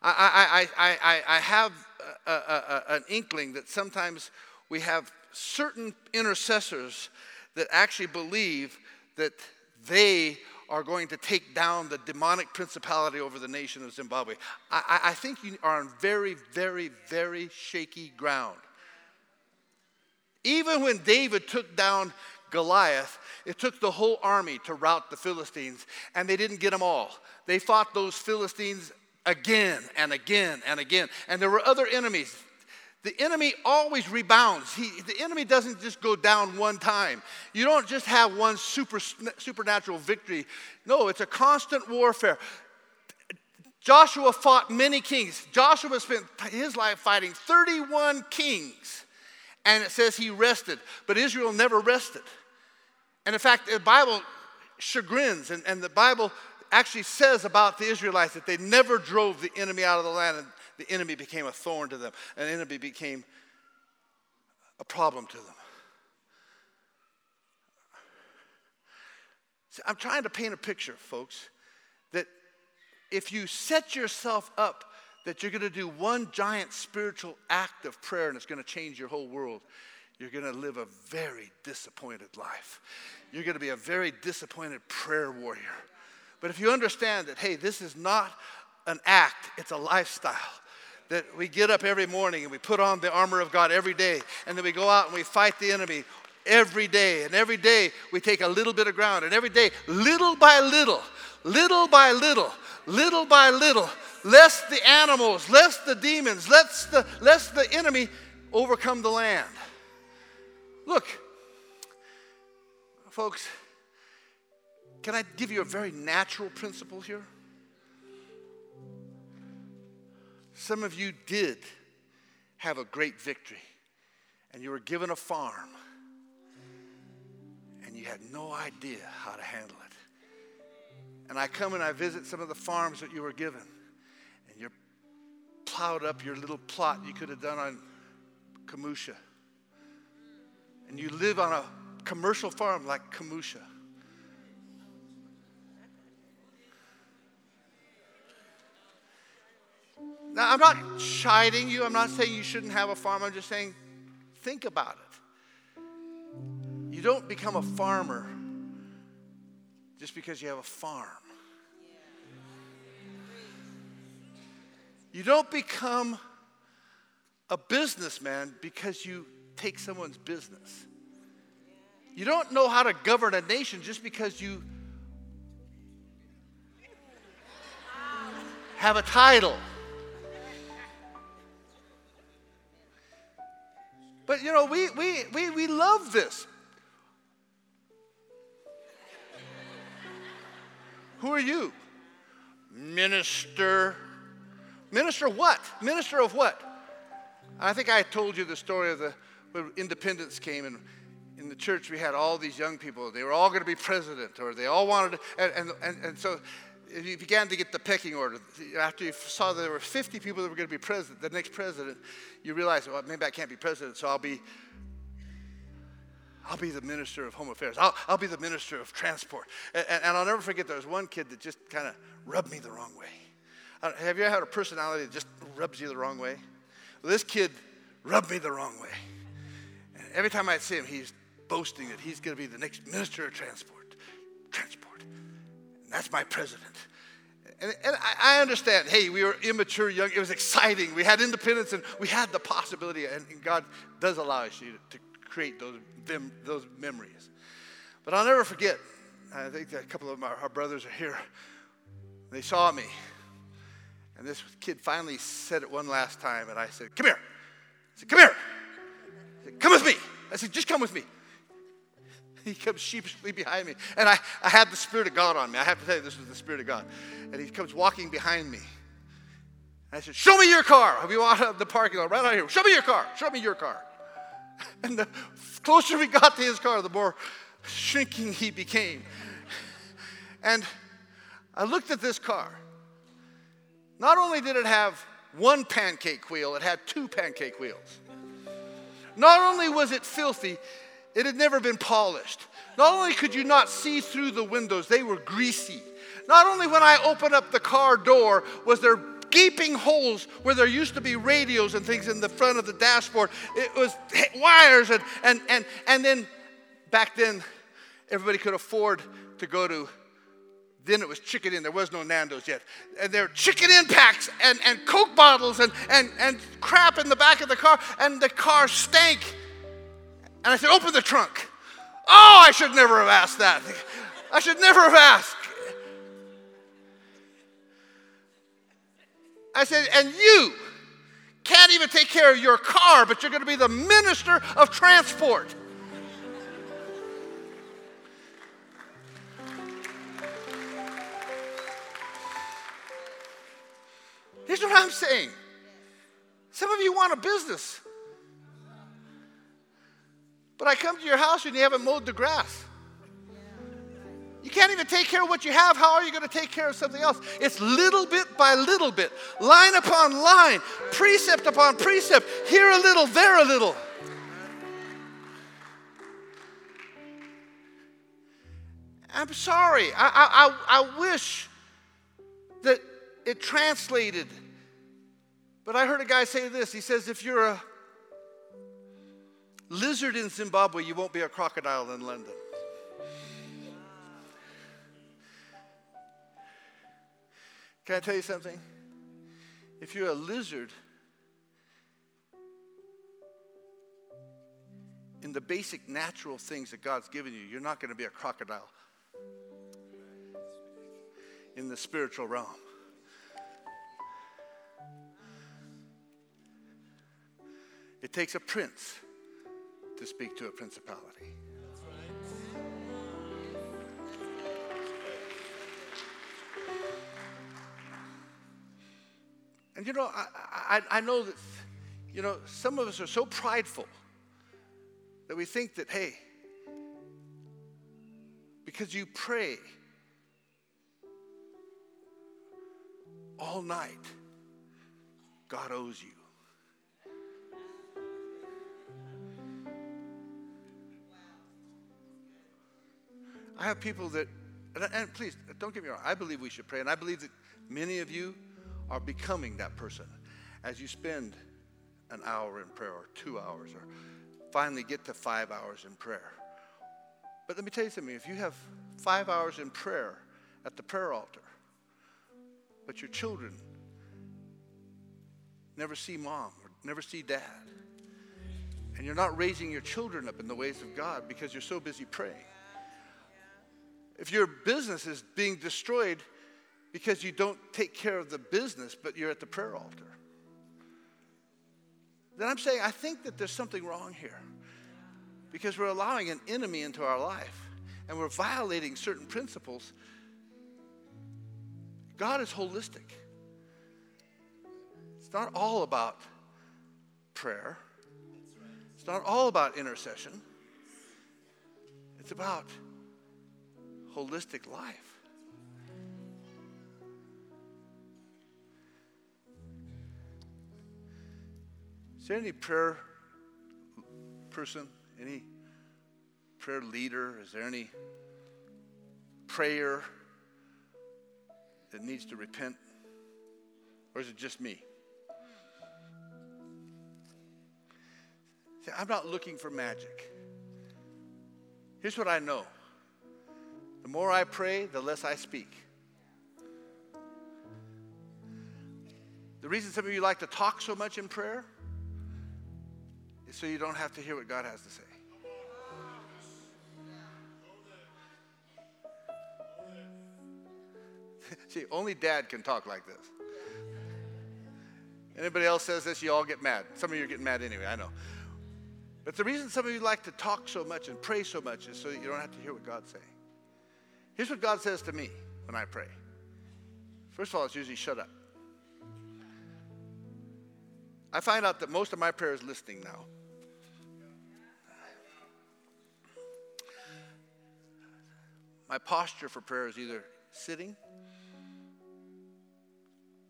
I, I, I, I, I have a, a, a, an inkling that sometimes we have certain intercessors that actually believe that they are going to take down the demonic principality over the nation of Zimbabwe. I, I think you are on very, very, very shaky ground. Even when David took down Goliath, it took the whole army to rout the Philistines, and they didn't get them all. They fought those Philistines again and again and again. And there were other enemies the enemy always rebounds. He, the enemy doesn't just go down one time. You don't just have one super, supernatural victory. No, it's a constant warfare. Joshua fought many kings. Joshua spent his life fighting 31 kings. And it says he rested, but Israel never rested. And in fact, the Bible chagrins, and, and the Bible actually says about the Israelites that they never drove the enemy out of the land, and the enemy became a thorn to them, the enemy became a problem to them. See, I'm trying to paint a picture, folks, that if you set yourself up that you're going to do one giant spiritual act of prayer and it's going to change your whole world, you're going to live a very disappointed life. You're going to be a very disappointed prayer warrior. But if you understand that, hey, this is not an act, it's a lifestyle. That we get up every morning and we put on the armor of God every day, and then we go out and we fight the enemy every day. And every day we take a little bit of ground, and every day, little by little, little by little, little by little, lest the animals, lest the demons, lest the, lest the enemy overcome the land. Look, folks, can I give you a very natural principle here? Some of you did have a great victory, and you were given a farm, and you had no idea how to handle it and I come and I visit some of the farms that you were given, and you're plowed up your little plot you could have done on Kamusha. And you live on a commercial farm like Kamusha. Now, I'm not chiding you. I'm not saying you shouldn't have a farm. I'm just saying, think about it. You don't become a farmer just because you have a farm. You don't become a businessman because you take someone's business. You don't know how to govern a nation just because you have a title. But you know, we, we, we, we love this. Who are you? Minister. Minister what? Minister of what? I think I told you the story of the when independence came and in the church we had all these young people. They were all going to be president or they all wanted to, and, and, and, and so you began to get the pecking order. After you saw there were 50 people that were going to be president, the next president, you realized, well, maybe I can't be president, so I'll be I'll be the minister of home affairs. I'll, I'll be the minister of transport. And, and I'll never forget there was one kid that just kind of rubbed me the wrong way. Have you ever had a personality that just rubs you the wrong way? Well, this kid rubbed me the wrong way. And every time I'd see him, he's boasting that he's going to be the next minister of transport. Transport. That's my president. And, and I, I understand, hey, we were immature, young. It was exciting. We had independence and we had the possibility, and, and God does allow us to, to create those, them, those memories. But I'll never forget, I think a couple of our, our brothers are here. They saw me. And this kid finally said it one last time, and I said, Come here. I said, Come here. I said, come with me. I said, Just come with me. He comes sheepishly behind me. And I, I had the Spirit of God on me. I have to tell you, this was the Spirit of God. And he comes walking behind me. And I said, Show me your car. We walked of the parking lot right out here. Show me your car. Show me your car. And the closer we got to his car, the more shrinking he became. And I looked at this car. Not only did it have one pancake wheel, it had two pancake wheels. Not only was it filthy, it had never been polished. Not only could you not see through the windows, they were greasy. Not only when I opened up the car door was there gaping holes where there used to be radios and things in the front of the dashboard. It was wires and, and, and, and then back then, everybody could afford to go to then it was Chicken Inn. There was no Nando's yet. And there were Chicken Inn packs and, and Coke bottles and, and, and crap in the back of the car. And the car stank. And I said, Open the trunk. Oh, I should never have asked that. I should never have asked. I said, And you can't even take care of your car, but you're going to be the minister of transport. Here's what I'm saying. Some of you want a business. But I come to your house and you haven't mowed the grass. You can't even take care of what you have. How are you going to take care of something else? It's little bit by little bit, line upon line, precept upon precept, here a little, there a little. I'm sorry. I, I, I wish that it translated. But I heard a guy say this. He says, if you're a lizard in Zimbabwe, you won't be a crocodile in London. Can I tell you something? If you're a lizard in the basic natural things that God's given you, you're not going to be a crocodile in the spiritual realm. It takes a prince to speak to a principality. And you know, I, I, I, know that, you know, some of us are so prideful that we think that, hey, because you pray all night, God owes you. I have people that, and, and please don't get me wrong, I believe we should pray, and I believe that many of you are becoming that person as you spend an hour in prayer or two hours or finally get to five hours in prayer. But let me tell you something if you have five hours in prayer at the prayer altar, but your children never see mom or never see dad, and you're not raising your children up in the ways of God because you're so busy praying, if your business is being destroyed because you don't take care of the business, but you're at the prayer altar, then I'm saying I think that there's something wrong here because we're allowing an enemy into our life and we're violating certain principles. God is holistic. It's not all about prayer. It's not all about intercession. It's about holistic life. Is there any prayer person, any prayer leader? Is there any prayer that needs to repent? Or is it just me? See, I'm not looking for magic. Here's what I know the more I pray, the less I speak. The reason some of you like to talk so much in prayer is so you don't have to hear what God has to say. See, only dad can talk like this. Anybody else says this, you all get mad. Some of you are getting mad anyway, I know. But the reason some of you like to talk so much and pray so much is so that you don't have to hear what God's saying. Here's what God says to me when I pray. First of all, it's usually shut up. I find out that most of my prayer is listening now. My posture for prayer is either sitting,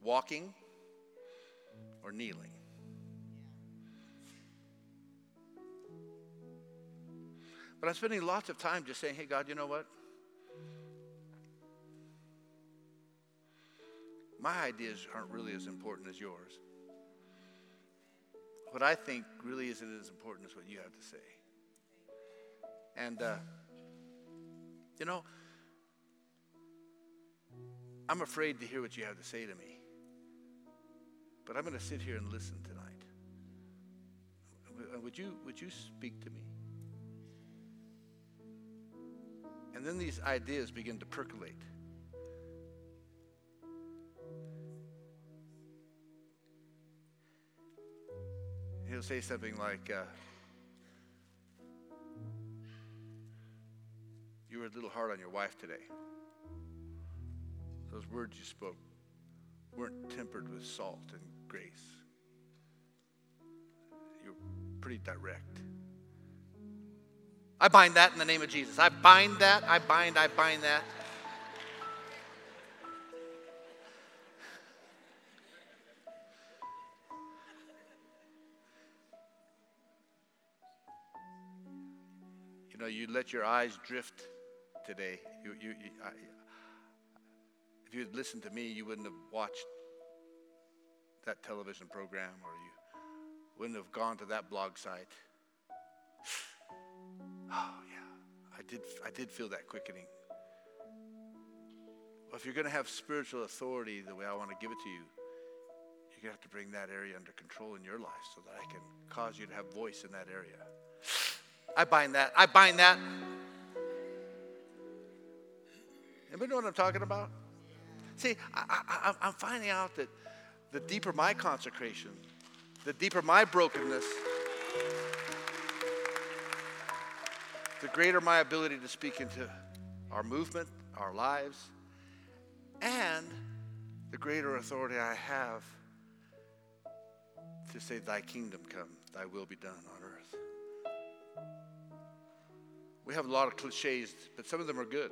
walking, or kneeling. But I'm spending lots of time just saying, hey, God, you know what? My ideas aren't really as important as yours. What I think really isn't as important as what you have to say. And, uh, you know, I'm afraid to hear what you have to say to me. But I'm going to sit here and listen tonight. Would you, would you speak to me? And then these ideas begin to percolate. He'll say something like, uh, You were a little hard on your wife today. Those words you spoke weren't tempered with salt and grace. You were pretty direct. I bind that in the name of Jesus. I bind that. I bind, I bind that. You let your eyes drift today. You, you, you I, if you had listened to me, you wouldn't have watched that television program or you wouldn't have gone to that blog site. Oh, yeah, I did, I did feel that quickening. Well, if you're going to have spiritual authority the way I want to give it to you, you're going to have to bring that area under control in your life so that I can cause you to have voice in that area. I bind that. I bind that. Anybody know what I'm talking about? See, I, am finding out that the deeper my consecration, the deeper my brokenness, the greater my ability to speak into our movement, our lives, and the greater authority I have to say, Thy kingdom come, Thy will be done on earth. We have a lot of cliches, but some of them are good.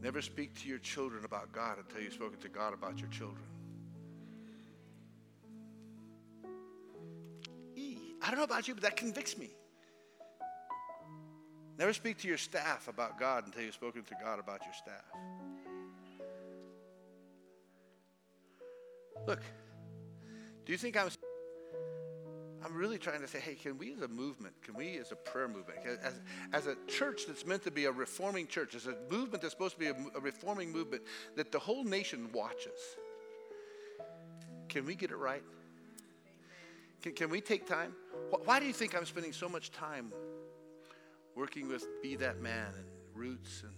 Never speak to your children about God until you've spoken to God about your children. I don't know about you, but that convicts me. Never speak to your staff about God until you've spoken to God about your staff. Look, do you think I'm I'm really trying to say, hey, can we as a movement, can we as a prayer movement, as, as a church that's meant to be a reforming church, as a movement that's supposed to be a, a reforming movement that the whole nation watches, can we get it right? Can, can we take time? Why do you think I'm spending so much time working with Be That Man and Roots and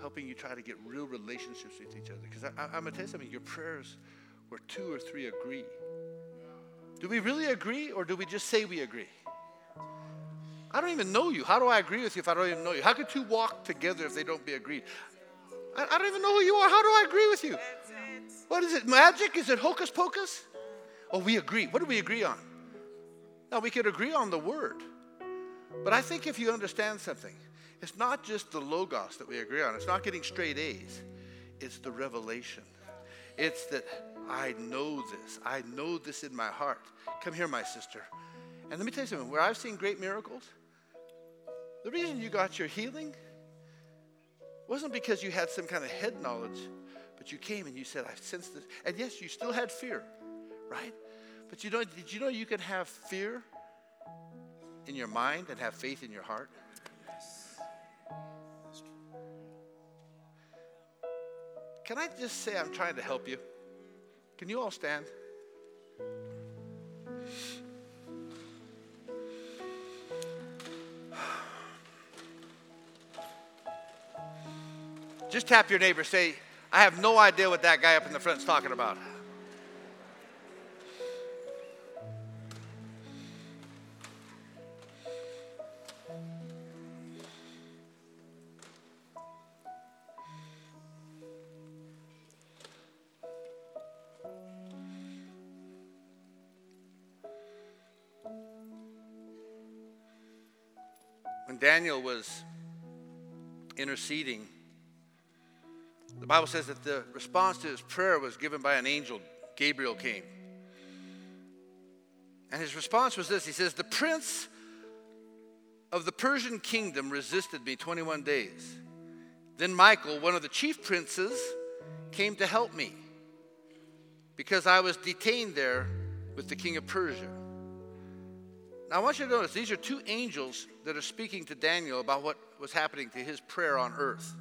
helping you try to get real relationships with each other? Because I'm going to tell you something your prayers where two or three agree do we really agree or do we just say we agree? I don't even know you. How do I agree with you if I don't even know you? How could two walk together if they don't be agreed? I, I don't even know who you are. How do I agree with you? What is it? Magic? Is it hocus pocus? Oh, we agree. What do we agree on? Now, we could agree on the word. But I think if you understand something, it's not just the logos that we agree on, it's not getting straight A's, it's the revelation. It's that I know this. I know this in my heart. Come here, my sister. And let me tell you something where I've seen great miracles, the reason you got your healing wasn't because you had some kind of head knowledge, but you came and you said, I sense this. And yes, you still had fear, right? But you know, did you know you can have fear in your mind and have faith in your heart? Can I just say I'm trying to help you? Can you all stand? Just tap your neighbor. Say, I have no idea what that guy up in the front's talking about. Daniel was interceding, the Bible says that the response to his prayer was given by an angel. Gabriel came. And his response was this He says, The prince of the Persian kingdom resisted me 21 days. Then Michael, one of the chief princes, came to help me because I was detained there with the king of Persia. Now, I want you to notice these are two angels that are speaking to Daniel about what was happening to his prayer on earth.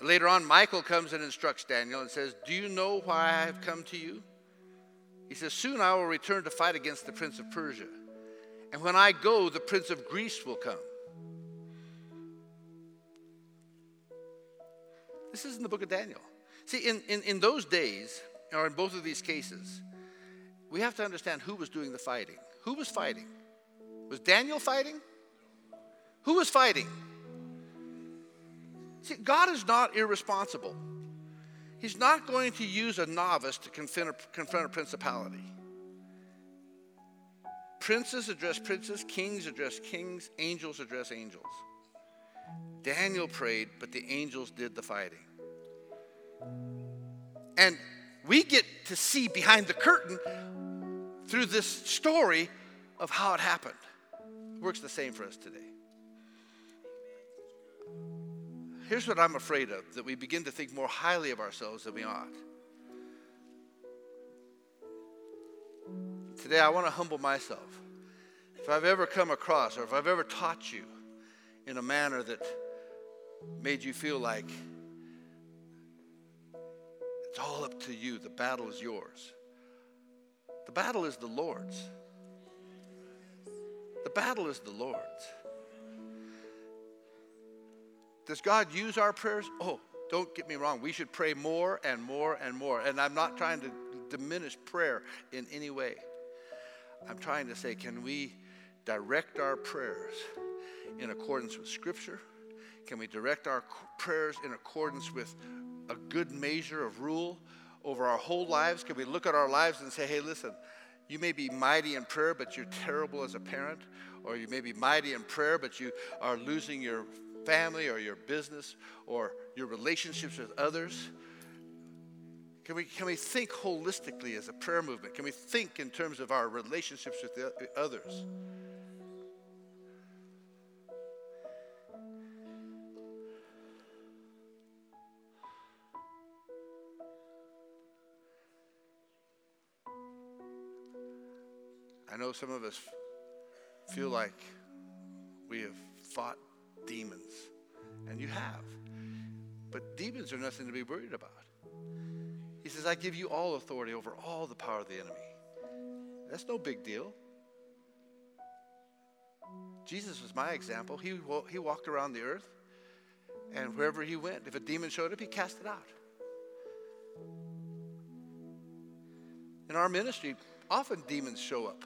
Later on, Michael comes and instructs Daniel and says, Do you know why I have come to you? He says, Soon I will return to fight against the prince of Persia. And when I go, the prince of Greece will come. This is in the book of Daniel. See, in, in, in those days, or in both of these cases, we have to understand who was doing the fighting. Who was fighting? Was Daniel fighting? Who was fighting? See, God is not irresponsible. He's not going to use a novice to confront a, confront a principality. Princes address princes, kings address kings, angels address angels. Daniel prayed, but the angels did the fighting. And we get to see behind the curtain through this story of how it happened. It works the same for us today. Here's what I'm afraid of that we begin to think more highly of ourselves than we ought. Today, I want to humble myself. If I've ever come across or if I've ever taught you in a manner that made you feel like it's all up to you, the battle is yours. The battle is the Lord's. The battle is the Lord's. Does God use our prayers? Oh, don't get me wrong. We should pray more and more and more. And I'm not trying to diminish prayer in any way. I'm trying to say, can we direct our prayers in accordance with Scripture? Can we direct our prayers in accordance with a good measure of rule over our whole lives? Can we look at our lives and say, hey, listen, you may be mighty in prayer, but you're terrible as a parent, or you may be mighty in prayer, but you are losing your family or your business or your relationships with others? Can we, can we think holistically as a prayer movement? Can we think in terms of our relationships with the, others? Know some of us feel like we have fought demons, and you have. But demons are nothing to be worried about. He says, I give you all authority over all the power of the enemy. That's no big deal. Jesus was my example. He, he walked around the earth, and wherever he went, if a demon showed up, he cast it out. In our ministry, often demons show up.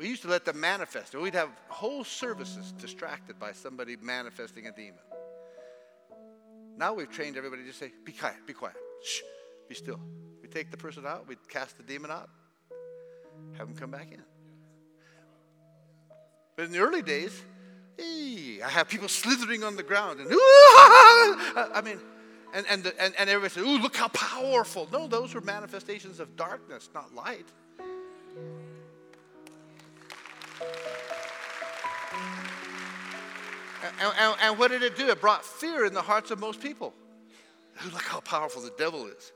We used to let them manifest. We'd have whole services distracted by somebody manifesting a demon. Now we've trained everybody to say, be quiet, be quiet, shh, be still. We take the person out, we cast the demon out, have them come back in. But in the early days, hey, I have people slithering on the ground and, I mean, and, and, the, and, and everybody says, ooh, look how powerful. No, those were manifestations of darkness, not light. And, and, and, what did it do? It brought fear in the hearts of most people. Look how powerful the devil is.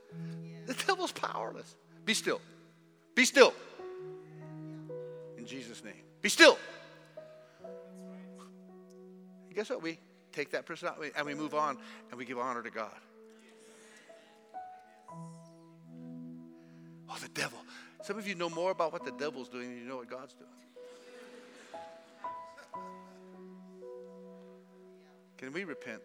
The devil's powerless. Be still. Be still. In Jesus' name. Be still. And guess what? We take that person out and we move on and we give honor to God. Oh, the devil. Some of you know more about what the devil's doing than you know what God's doing. Can we repent?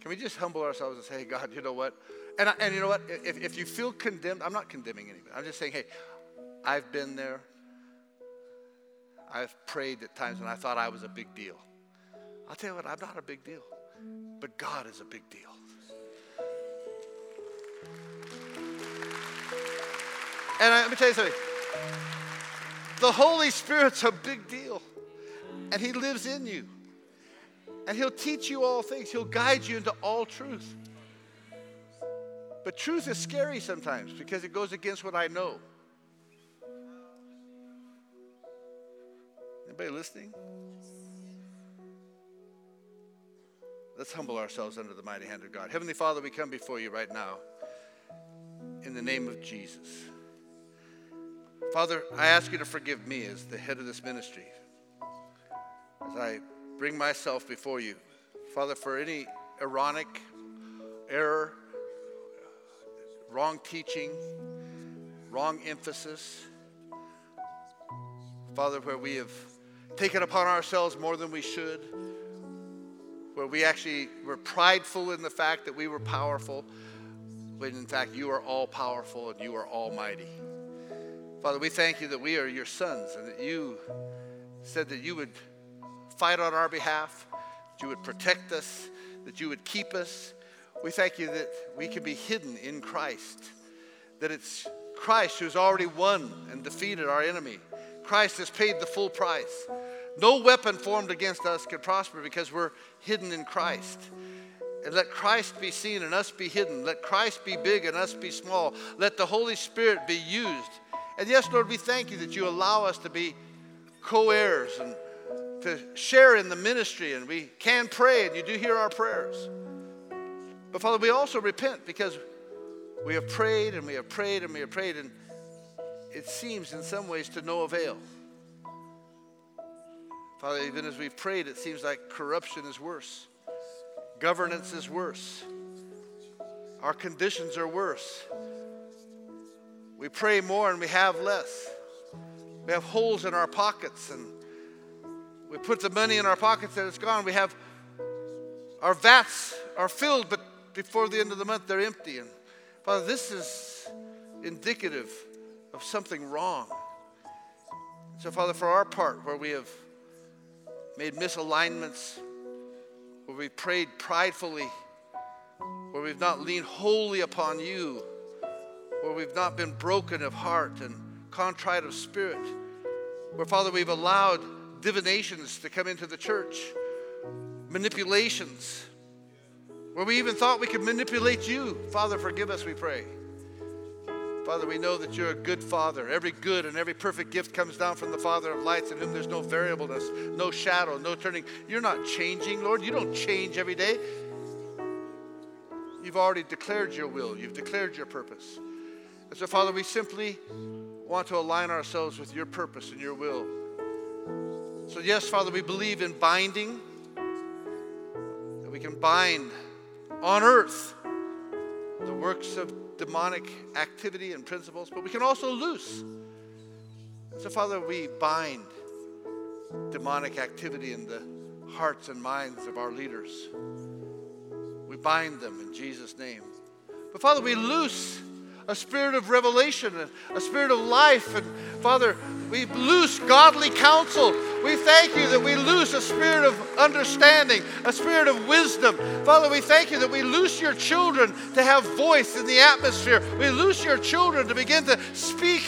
Can we just humble ourselves and say, hey, God, you know what? And, I, and you know what? If, if you feel condemned, I'm not condemning anybody. I'm just saying, hey, I've been there. I've prayed at times when I thought I was a big deal. I'll tell you what, I'm not a big deal. But God is a big deal. And let me tell you something. The Holy Spirit's a big deal. And He lives in you. And He'll teach you all things, He'll guide you into all truth. But truth is scary sometimes because it goes against what I know. Anybody listening? Let's humble ourselves under the mighty hand of God. Heavenly Father, we come before you right now in the name of Jesus. Father, I ask you to forgive me as the head of this ministry. As I bring myself before you. Father, for any ironic error, wrong teaching, wrong emphasis, Father, where we have taken upon ourselves more than we should, where we actually were prideful in the fact that we were powerful, when in fact you are all powerful and you are almighty. Father, we thank you that we are your sons and that you said that you would fight on our behalf, that you would protect us, that you would keep us. We thank you that we can be hidden in Christ, that it's Christ who's already won and defeated our enemy. Christ has paid the full price. No weapon formed against us can prosper because we're hidden in Christ. And let Christ be seen and us be hidden. Let Christ be big and us be small. Let the Holy Spirit be used. And yes, Lord, we thank you that you allow us to be co heirs and to share in the ministry. And we can pray, and you do hear our prayers. But Father, we also repent because we have prayed and we have prayed and we have prayed, and it seems in some ways to no avail. Father, even as we've prayed, it seems like corruption is worse, governance is worse, our conditions are worse. We pray more and we have less. We have holes in our pockets and we put the money in our pockets and it's gone. We have our vats are filled, but before the end of the month they're empty. And Father, this is indicative of something wrong. So, Father, for our part, where we have made misalignments, where we've prayed pridefully, where we've not leaned wholly upon you, where we've not been broken of heart and contrite of spirit, where, Father, we've allowed divinations to come into the church, manipulations, where we even thought we could manipulate you. Father, forgive us, we pray. Father, we know that you're a good Father. Every good and every perfect gift comes down from the Father of lights, in whom there's no variableness, no shadow, no turning. You're not changing, Lord. You don't change every day. You've already declared your will, you've declared your purpose. And so, Father, we simply want to align ourselves with your purpose and your will. So, yes, Father, we believe in binding, that we can bind on earth the works of demonic activity and principles, but we can also loose. So, Father, we bind demonic activity in the hearts and minds of our leaders. We bind them in Jesus' name. But, Father, we loose a spirit of revelation, a spirit of life. And Father, we loose godly counsel. We thank you that we loose a spirit of understanding, a spirit of wisdom. Father, we thank you that we loose your children to have voice in the atmosphere. We loose your children to begin to speak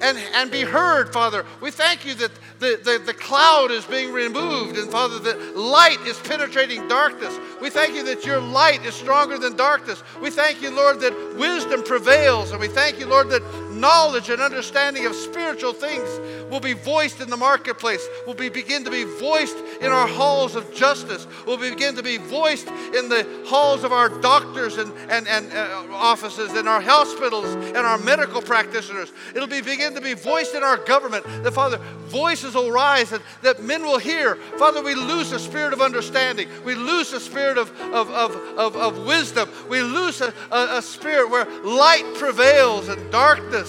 and, and be heard, Father. We thank you that the, the, the cloud is being removed, and Father, that light is penetrating darkness. We thank you that your light is stronger than darkness. We thank you, Lord, that wisdom prevails, and we thank you, Lord, that knowledge and understanding of spiritual things will be voiced in the marketplace, will be, begin to be voiced in our halls of justice, will begin to be voiced in the halls of our doctors and, and, and uh, offices, in our hospitals, and our medical practitioners. It'll be begin to be voiced in our government. That, Father, voices will rise and that men will hear. Father, we lose a spirit of understanding. We lose a spirit of, of, of, of, of wisdom. We lose a, a, a spirit where light prevails and darkness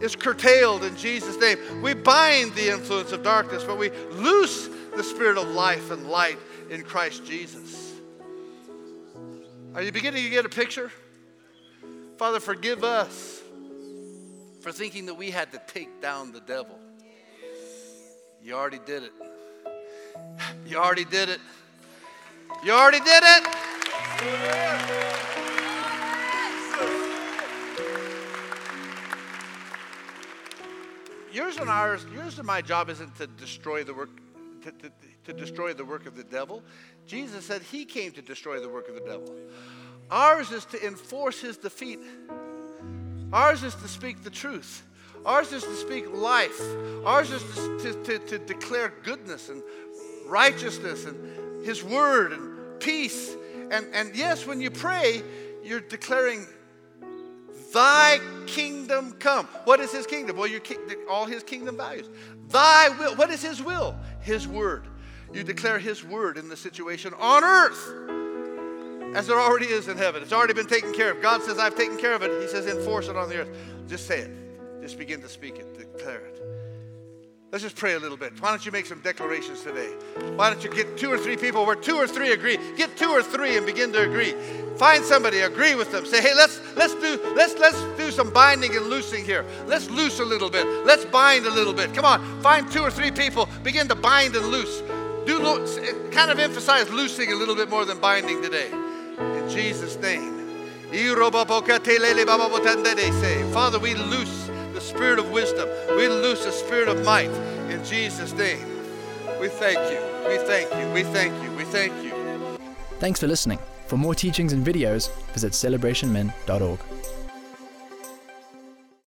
is curtailed in Jesus' name. We bind the influence of darkness, but we loose the spirit of life and light in Christ Jesus. Are you beginning to get a picture? Father, forgive us for thinking that we had to take down the devil. You already did it. You already did it. You already did it. Yours and ours, yours and my job isn't to destroy the work, to, to, to destroy the work of the devil. Jesus said he came to destroy the work of the devil. Ours is to enforce his defeat. Ours is to speak the truth. Ours is to speak life. Ours is to, to, to, to declare goodness and righteousness and His word and peace. And, and yes, when you pray, you're declaring, Thy kingdom come. What is His kingdom? Well, your, all His kingdom values. Thy will. What is His will? His word. You declare His word in the situation on earth as there already is in heaven. It's already been taken care of. God says, I've taken care of it. He says, enforce it on the earth. Just say it. Just begin to speak it, declare it. Let's just pray a little bit. Why don't you make some declarations today? Why don't you get two or three people where two or three agree? Get two or three and begin to agree. Find somebody, agree with them. Say, hey, let's let's do let's let's do some binding and loosing here. Let's loose a little bit. Let's bind a little bit. Come on, find two or three people. Begin to bind and loose. Do kind of emphasize loosing a little bit more than binding today. In Jesus' name. Father, we loose spirit of wisdom. We loose the spirit of might in Jesus' name. We thank you. We thank you. We thank you. We thank you. Thanks for listening. For more teachings and videos, visit celebrationmen.org.